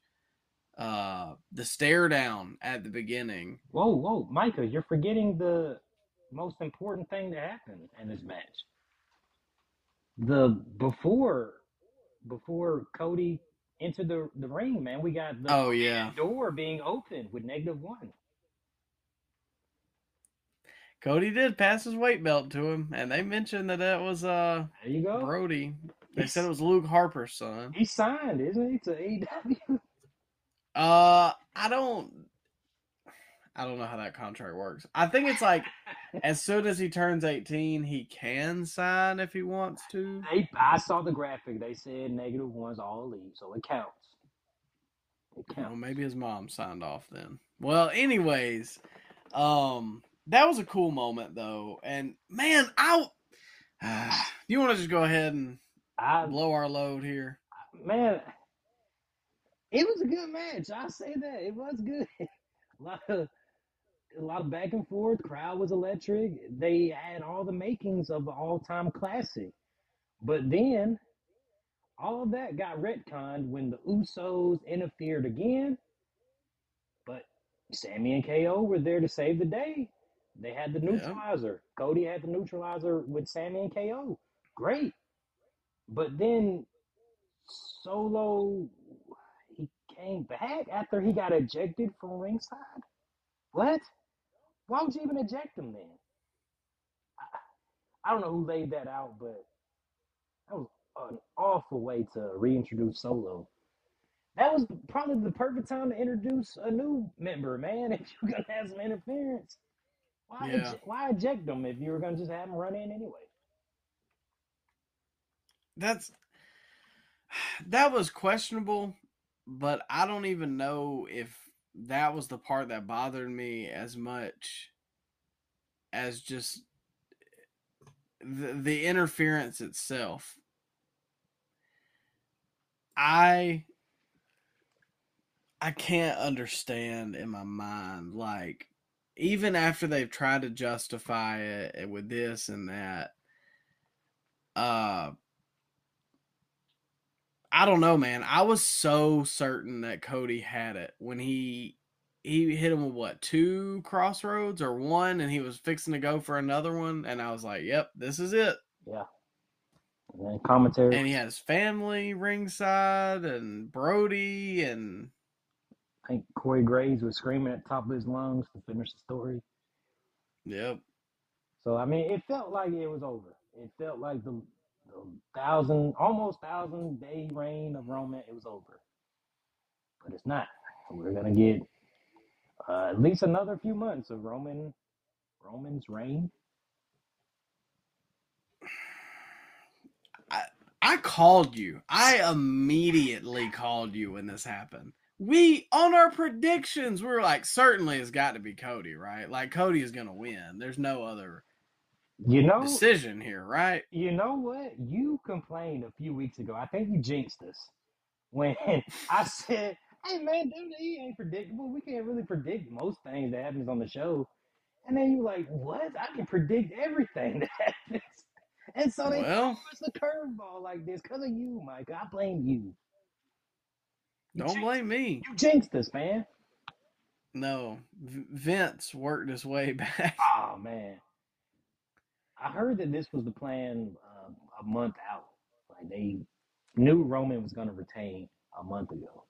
uh, the stare down at the beginning. Whoa, whoa, Micah, you're forgetting the most important thing that happened in this match. The before before Cody entered the, the ring, man, we got the Oh yeah, door being opened with negative one. Cody did pass his weight belt to him, and they mentioned that that was uh There you go. Brodie. They said it was Luke Harper's son. He signed, isn't he, to AEW? Uh, I don't, I don't know how that contract works. I think it's like as soon as he turns eighteen, he can sign if he wants to. They, I saw the graphic. They said negative one's all leave, so it counts. It counts. Well, maybe his mom signed off then. Well, anyways, um, that was a cool moment though, and man, I. you want to just go ahead and I blow our load here? man, it was a good match. I say that it was good. a lot of a lot of back and forth. Crowd was electric. They had all the makings of an all time classic. But then all of that got retconned when the Usos interfered again. But Sami and KO were there to save the day. They had the Yeah. neutralizer. Cody had the neutralizer with Sami and KO. Great. But then Solo he came back after he got ejected from ringside. What? Why would you even eject him then? I, I don't know who laid that out, but that was an awful way to reintroduce Solo. That was probably the perfect time to introduce a new member, man. If you're gonna have some interference, why Yeah. ej- why eject them if you were gonna just have them run in anyway? That's that was questionable, but I don't even know if that was the part that bothered me as much as just the, the interference itself. I I can't understand in my mind like even after they've tried to justify it with this and that uh I don't know, man. I was so certain that Cody had it when he he hit him with what two crossroads or one, and he was fixing to go for another one, and I was like, "Yep, this is it." Yeah. And then commentary. And he had his family ringside, and Brodie, and I think Corey Graves was screaming at the top of his lungs to finish the story. yep, So I mean, it felt like it was over. It felt like the thousand, almost thousand day reign of Roman. It was over, but it's not. We're gonna get uh, at least another few months of Roman, Roman's reign. I I called you. I immediately called you when this happened. We on our predictions, we were like, certainly it's got to be Cody, right? Like Cody is gonna win. There's no other You know, decision here, right? you know what? You complained a few weeks ago. I think you jinxed us when I said, "Hey man, WWE ain't predictable. We can't really predict most things that happens on the show." And then you like, "What? I can predict everything that happens." And so they Well, us a curveball like this because of you, Mike. I blame you. You don't blame me. you jinxed us, man. No, V- Vince worked his way back. Oh man, I heard that this was the plan uh, a month out. Like they knew Roman was going to retain a month ago.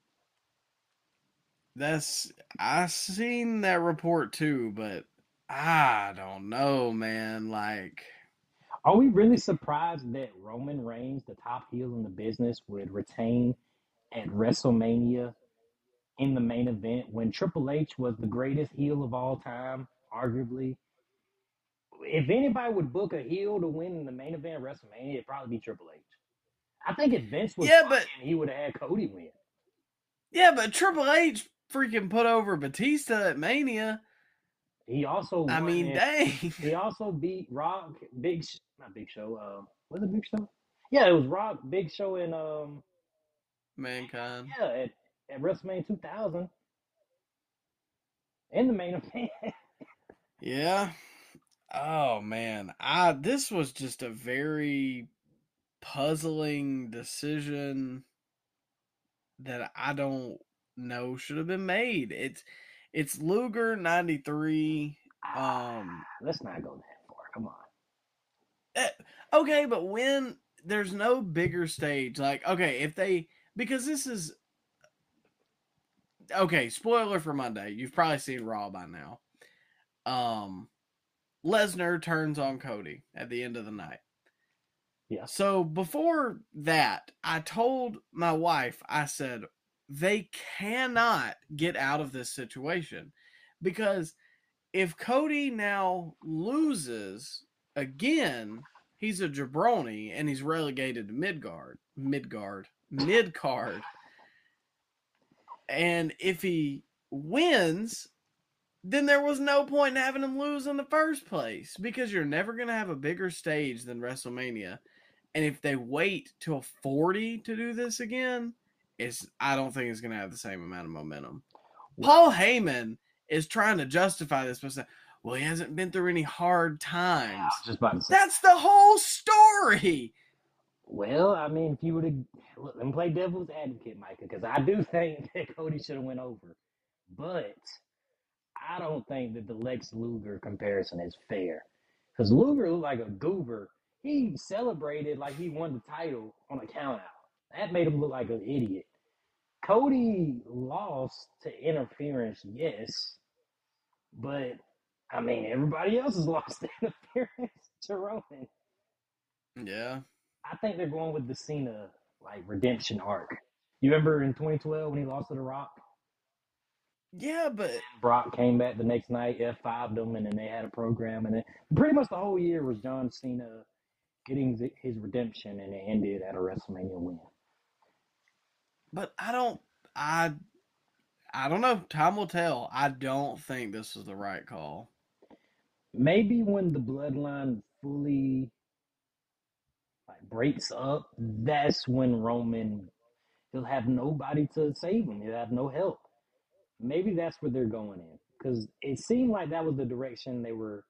That's I seen that report too, but I don't know, man. Like, Are we really surprised that Roman Reigns, the top heel in the business, would retain at WrestleMania in the main event when Triple H was the greatest heel of all time, arguably? If anybody would book a heel to win in the main event of WrestleMania, it'd probably be Triple H. I think if Vince was Yeah, but- he would have had Cody win. yeah, but Triple H freaking put over Batista at Mania. He also, I mean, in- dang. He also beat Rock, Big, not Big Show. Uh, was it Big Show? Yeah, it was Rock, Big Show, and um, Mankind. yeah, at, at WrestleMania 2000 in the main event. Yeah. Oh man, I this was just a very puzzling decision that I don't know should have been made. It's it's Luger 93 um Let's not go that far. Come on. eh, okay, but when there's no bigger stage like okay, if they because this is okay, spoiler for Monday. You've probably seen Raw by now. Um Lesnar turns on Cody at the end of the night. Yeah. So before that, I told my wife, I said, they cannot get out of this situation because if Cody now loses again, he's a jabroni and he's relegated to Midgard, Midgard, mid card. And if he wins, then there was no point in having him lose in the first place because you're never going to have a bigger stage than WrestleMania. And if they wait till 40 to do this again, it's I don't think it's going to have the same amount of momentum. Paul Heyman is trying to justify this by saying, well, he hasn't been through any hard times. just about. That's the whole story. Well, I mean, if you would have let me play devil's advocate, Micah, because I do think that Cody should have went over, but I don't think that the Lex Luger comparison is fair, because Luger looked like a goober. He celebrated like he won the title on a count out. That made him look like an idiot. Cody lost to interference, yes, but I mean, everybody else has lost to interference to Roman. Yeah. I think they're going with the Cena like redemption arc. You remember in 2012 when he lost to The Rock? Yeah, but Brock came back the next night, F5'd them, and then they had a program. And then pretty much the whole year was John Cena getting his redemption, and it ended at a WrestleMania win. but I don't I I don't know. Time will tell. I don't think this is the right call. Maybe when the bloodline fully like breaks up, that's when Roman he'll have nobody to save him. He'll have no help. Maybe that's where they're going in because it seemed like that was the direction they were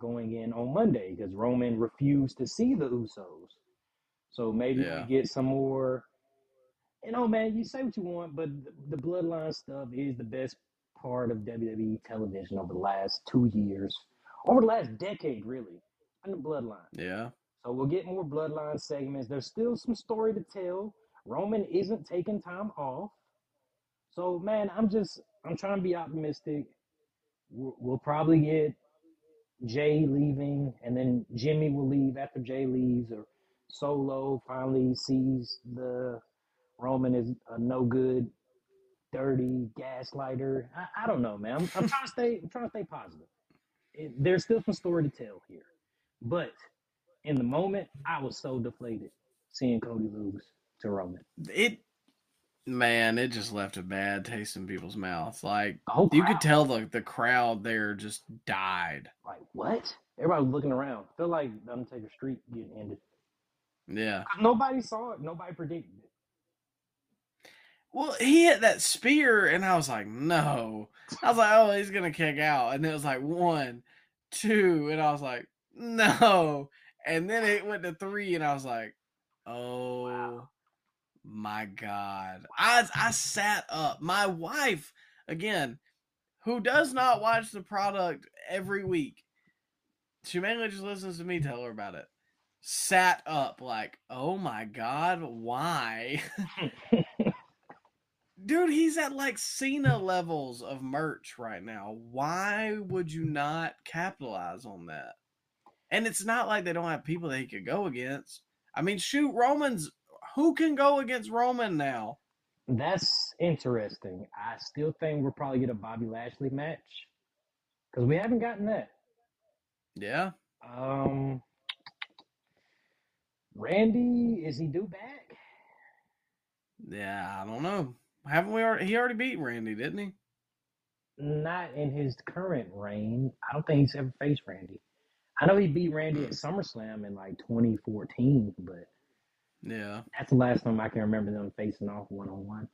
going in on Monday because Roman refused to see the Usos. So maybe Yeah. we get some more you oh, know, man, you say what you want, but the, the bloodline stuff is the best part of WWE television over the last two years, over the last decade, really, and the bloodline. Yeah. So we'll get more bloodline segments. There's still some story to tell. Roman isn't taking time off. So man, I'm just I'm trying to be optimistic. We'll, probably get Jey leaving, and then Jimmy will leave after Jey leaves, or Solo finally sees the Roman is a no good, dirty gaslighter. I, I don't know, man. I'm, I'm trying to stay I'm trying to stay positive. It, there's still some story to tell here, but in the moment, I was so deflated seeing Cody lose to Roman. It man, it just left a bad taste in people's mouths. Like whole you could tell the the crowd there just died. like what? Everybody was looking around. Felt like the Undertaker streak getting ended. Yeah. Nobody saw it. Nobody predicted it. Well, he hit that spear, and I was like, no. I was like, oh, he's gonna kick out, and it was like one, two, and I was like, no. And then it went to three, and I was like, oh Wow. My god. I I sat up. My wife, again, who does not watch the product every week, she mainly just listens to me tell her about it. Sat up like, oh my god, why? Dude, he's at like Cena levels of merch right now. Why would you not capitalize on that? And it's not like they don't have people they could go against. I mean, shoot, Roman's who can go against Roman now? That's interesting. I still think we'll probably get a Bobby Lashley match because we haven't gotten that. Yeah. Um, Randy, is he due back? Yeah, I don't know. Haven't we already he already beat Randy, didn't he? Not in his current reign. I don't think he's ever faced Randy. I know he beat Randy at SummerSlam in like 2014, but Yeah. that's the last time I can remember them facing off one on one.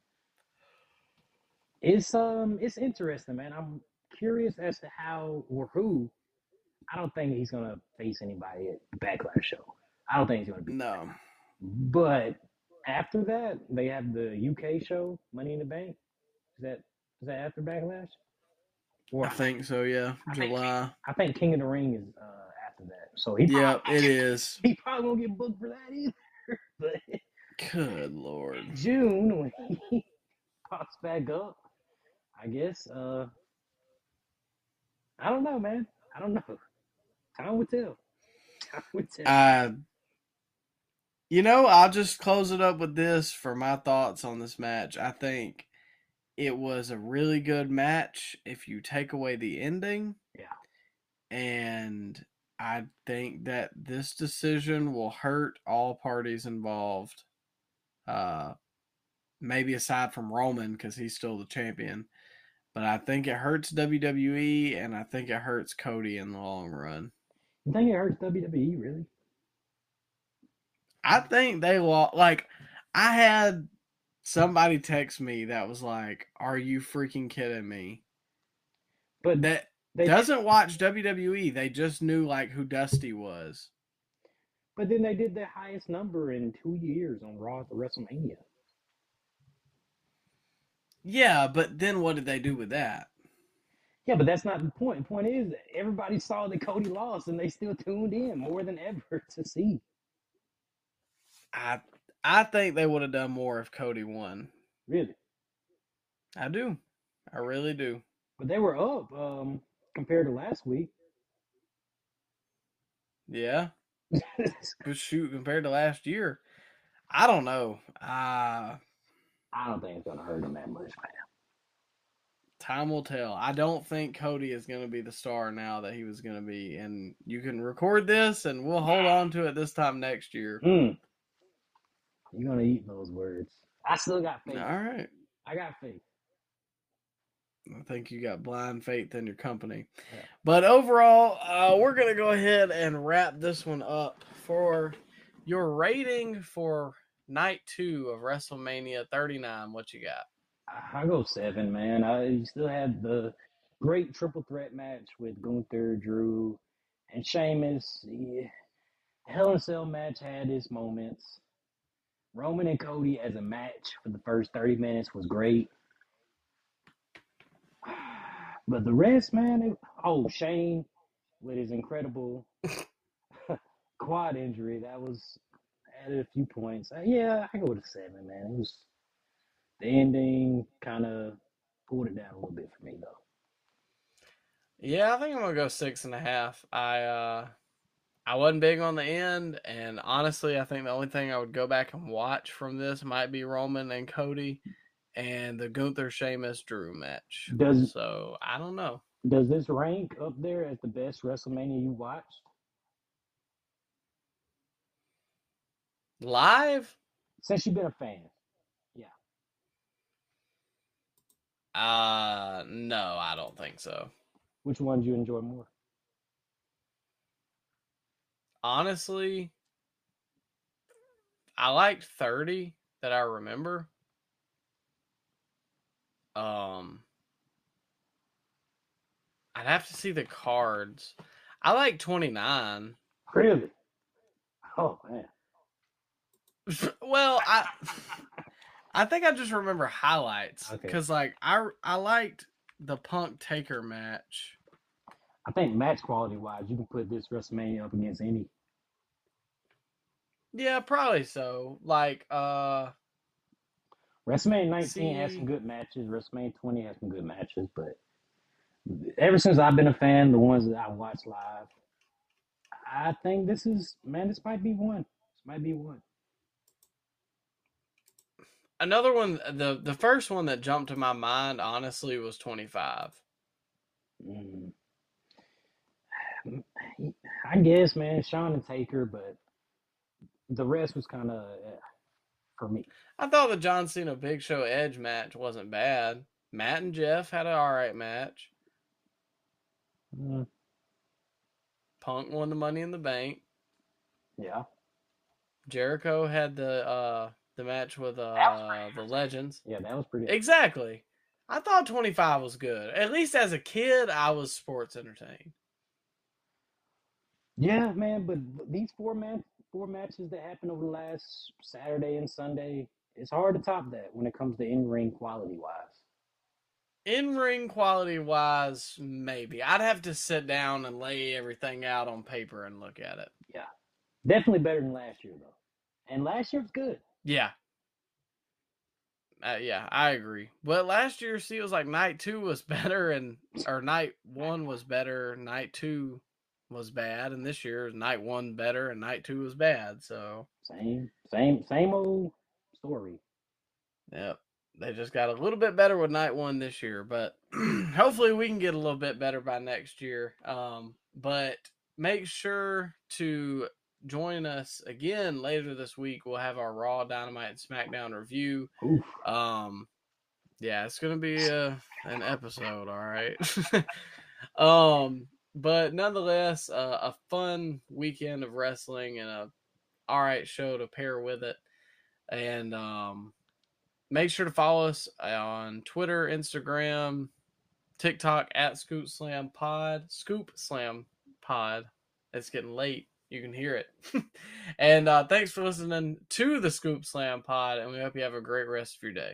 It's um, it's interesting, man. I'm curious as to how or who. I don't think he's gonna face anybody at the Backlash show. I don't think he's gonna be. No. But after that, they have the UK show, Money in the Bank. Is that is that after Backlash? Or I think so, yeah. I think- July. I think King of the Ring is uh, after that. So he probably, it is. he probably won't get booked for that either. But Good lord. June when he pops back up, I guess. Uh, I don't know, man. I don't know. Time will tell. Time will tell. Uh you know, I'll just close it up with this for my thoughts on this match. I think it was a really good match if you take away the ending. Yeah. And I think that this decision will hurt all parties involved. Uh maybe aside from Roman because he's still the champion. But I think it hurts WWE and I think it hurts Cody in the long run. you think it hurts WWE really? I think they lost. Like, I had somebody text me that was like, "Are you freaking kidding me?" But That they doesn't watch WWE. They just knew like who Dusty was. But then they did their highest number in two years on Raw at the WrestleMania. Yeah, but then what did they do with that? Yeah, but that's not the point. The point is everybody saw that Cody lost and they still tuned in more than ever to see. I I think they would have done more if Cody won. Really. I do. I really do. But they were up um compared to last week. Yeah. But shoot, compared to last year, I don't know. Uh I don't think it's gonna hurt him that much, man. Time will tell. I don't think Cody is going to be the star now that he was going to be. And you can record this and we'll hold on to it this time next year. Mm. You're gonna eat those words. I still got faith. All right. I got faith. I think you got blind faith in your company. Yeah. But overall, uh, we're going to go ahead and wrap this one up for your rating for night two of WrestleMania 39. What you got? I go seven, man. I still had the great triple threat match with Gunther, Drew, and Sheamus. Yeah. Hell in Cell match had its moments. Roman and Cody as a match for the first 30 minutes was great. But the rest, man, it, oh, Shane with his incredible quad injury, that was added a few points. Uh, yeah, I go with a seven, man. It was the ending kind of pulled it down a little bit for me, though. Yeah, I think I'm gonna go six and a half. I uh I wasn't big on the end, and honestly, I think the only thing I would go back and watch from this might be Roman and Cody and the Gunther Sheamus Drew match. Does So I don't know. does this rank up there as the best WrestleMania you watched? Live? Since you've been a fan. Yeah. Uh no, I don't think so. Which one do you enjoy more? Honestly, I liked 30 that I remember. Um I'd have to see the cards. I like 29. Really? Oh man. well, I I think I just remember highlights Okay. because like I I liked the Punk Taker match. I think match quality wise, you can put this WrestleMania up against any. Yeah, probably so. Like uh WrestleMania 19 has See- some good matches. WrestleMania 20 has some good matches, but ever since I've been a fan, the ones that I watch live, I think this is man, this might be one. This might be one. another one the the first one that jumped to my mind honestly was 25. Mm. I guess, man, Shawn and Taker, but the rest was kind of for me. I thought the John Cena Big Show Edge match wasn't bad. Matt and Jeff had an alright match. Mm, Punk won the money in the bank. yeah, Jericho had the uh the match with uh the legends. yeah, that was pretty. Exactly. I thought 25 was good. At least as a kid, I was sports entertained. Yeah, man, but these four man four matches that happened over the last Saturday and Sunday, it's hard to top that when it comes to in ring quality wise. In ring quality wise, maybe. I'd have to sit down and lay everything out on paper and look at it. Yeah, definitely better than last year though, and last year was good. Yeah. Uh, yeah, I agree. But last year, see, it was like night two was better, and or night one was better, night two was bad, and this year night one better and night two was bad. So Same, same, same old story. Yep. They just got a little bit better with night one this year, but hopefully we can get a little bit better by next year. Um, but make sure to join us again later this week. We'll have our Raw, Dynamite, and SmackDown review. Oof. Um, yeah, it's gonna be a, an episode, all right. um, but nonetheless, uh, a fun weekend of wrestling and a all right show to pair with it. And um, make sure to follow us on Twitter, Instagram, TikTok at Scoop Slammed Pod. Scoop Slammed Pod. It's getting late. You can hear it. and uh, thanks for listening to the Scoop Slammed Pod, and we hope you have a great rest of your day.